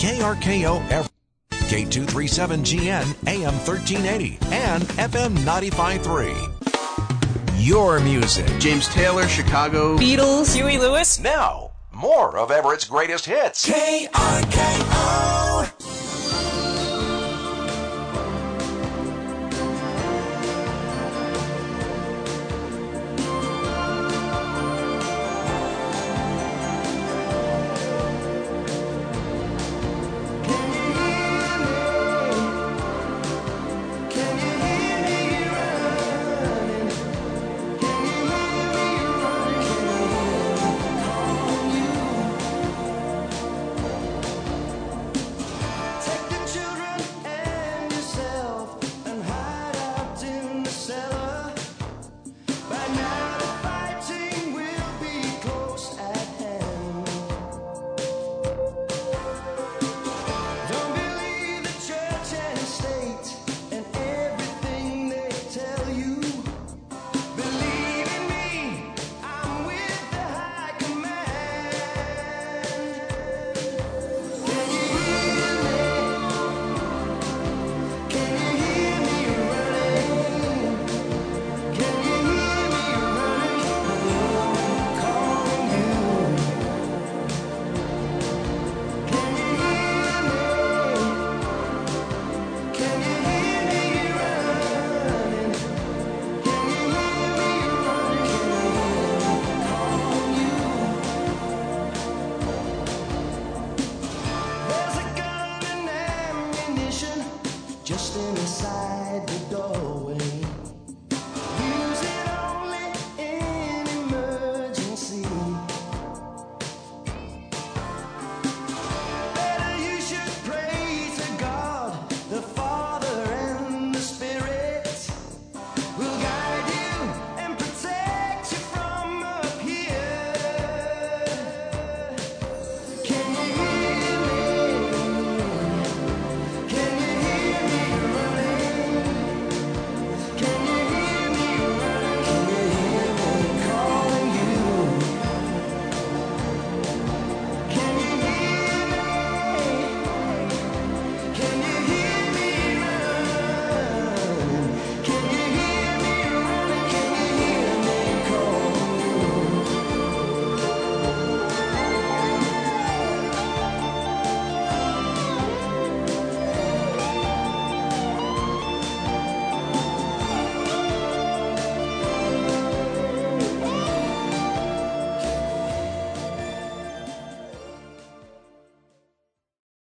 KRKO Everett. K237GN AM 1380 and FM 953. Your music. James Taylor, Chicago. Beatles. Huey Lewis. Now, more of Everett's greatest hits. KRKO.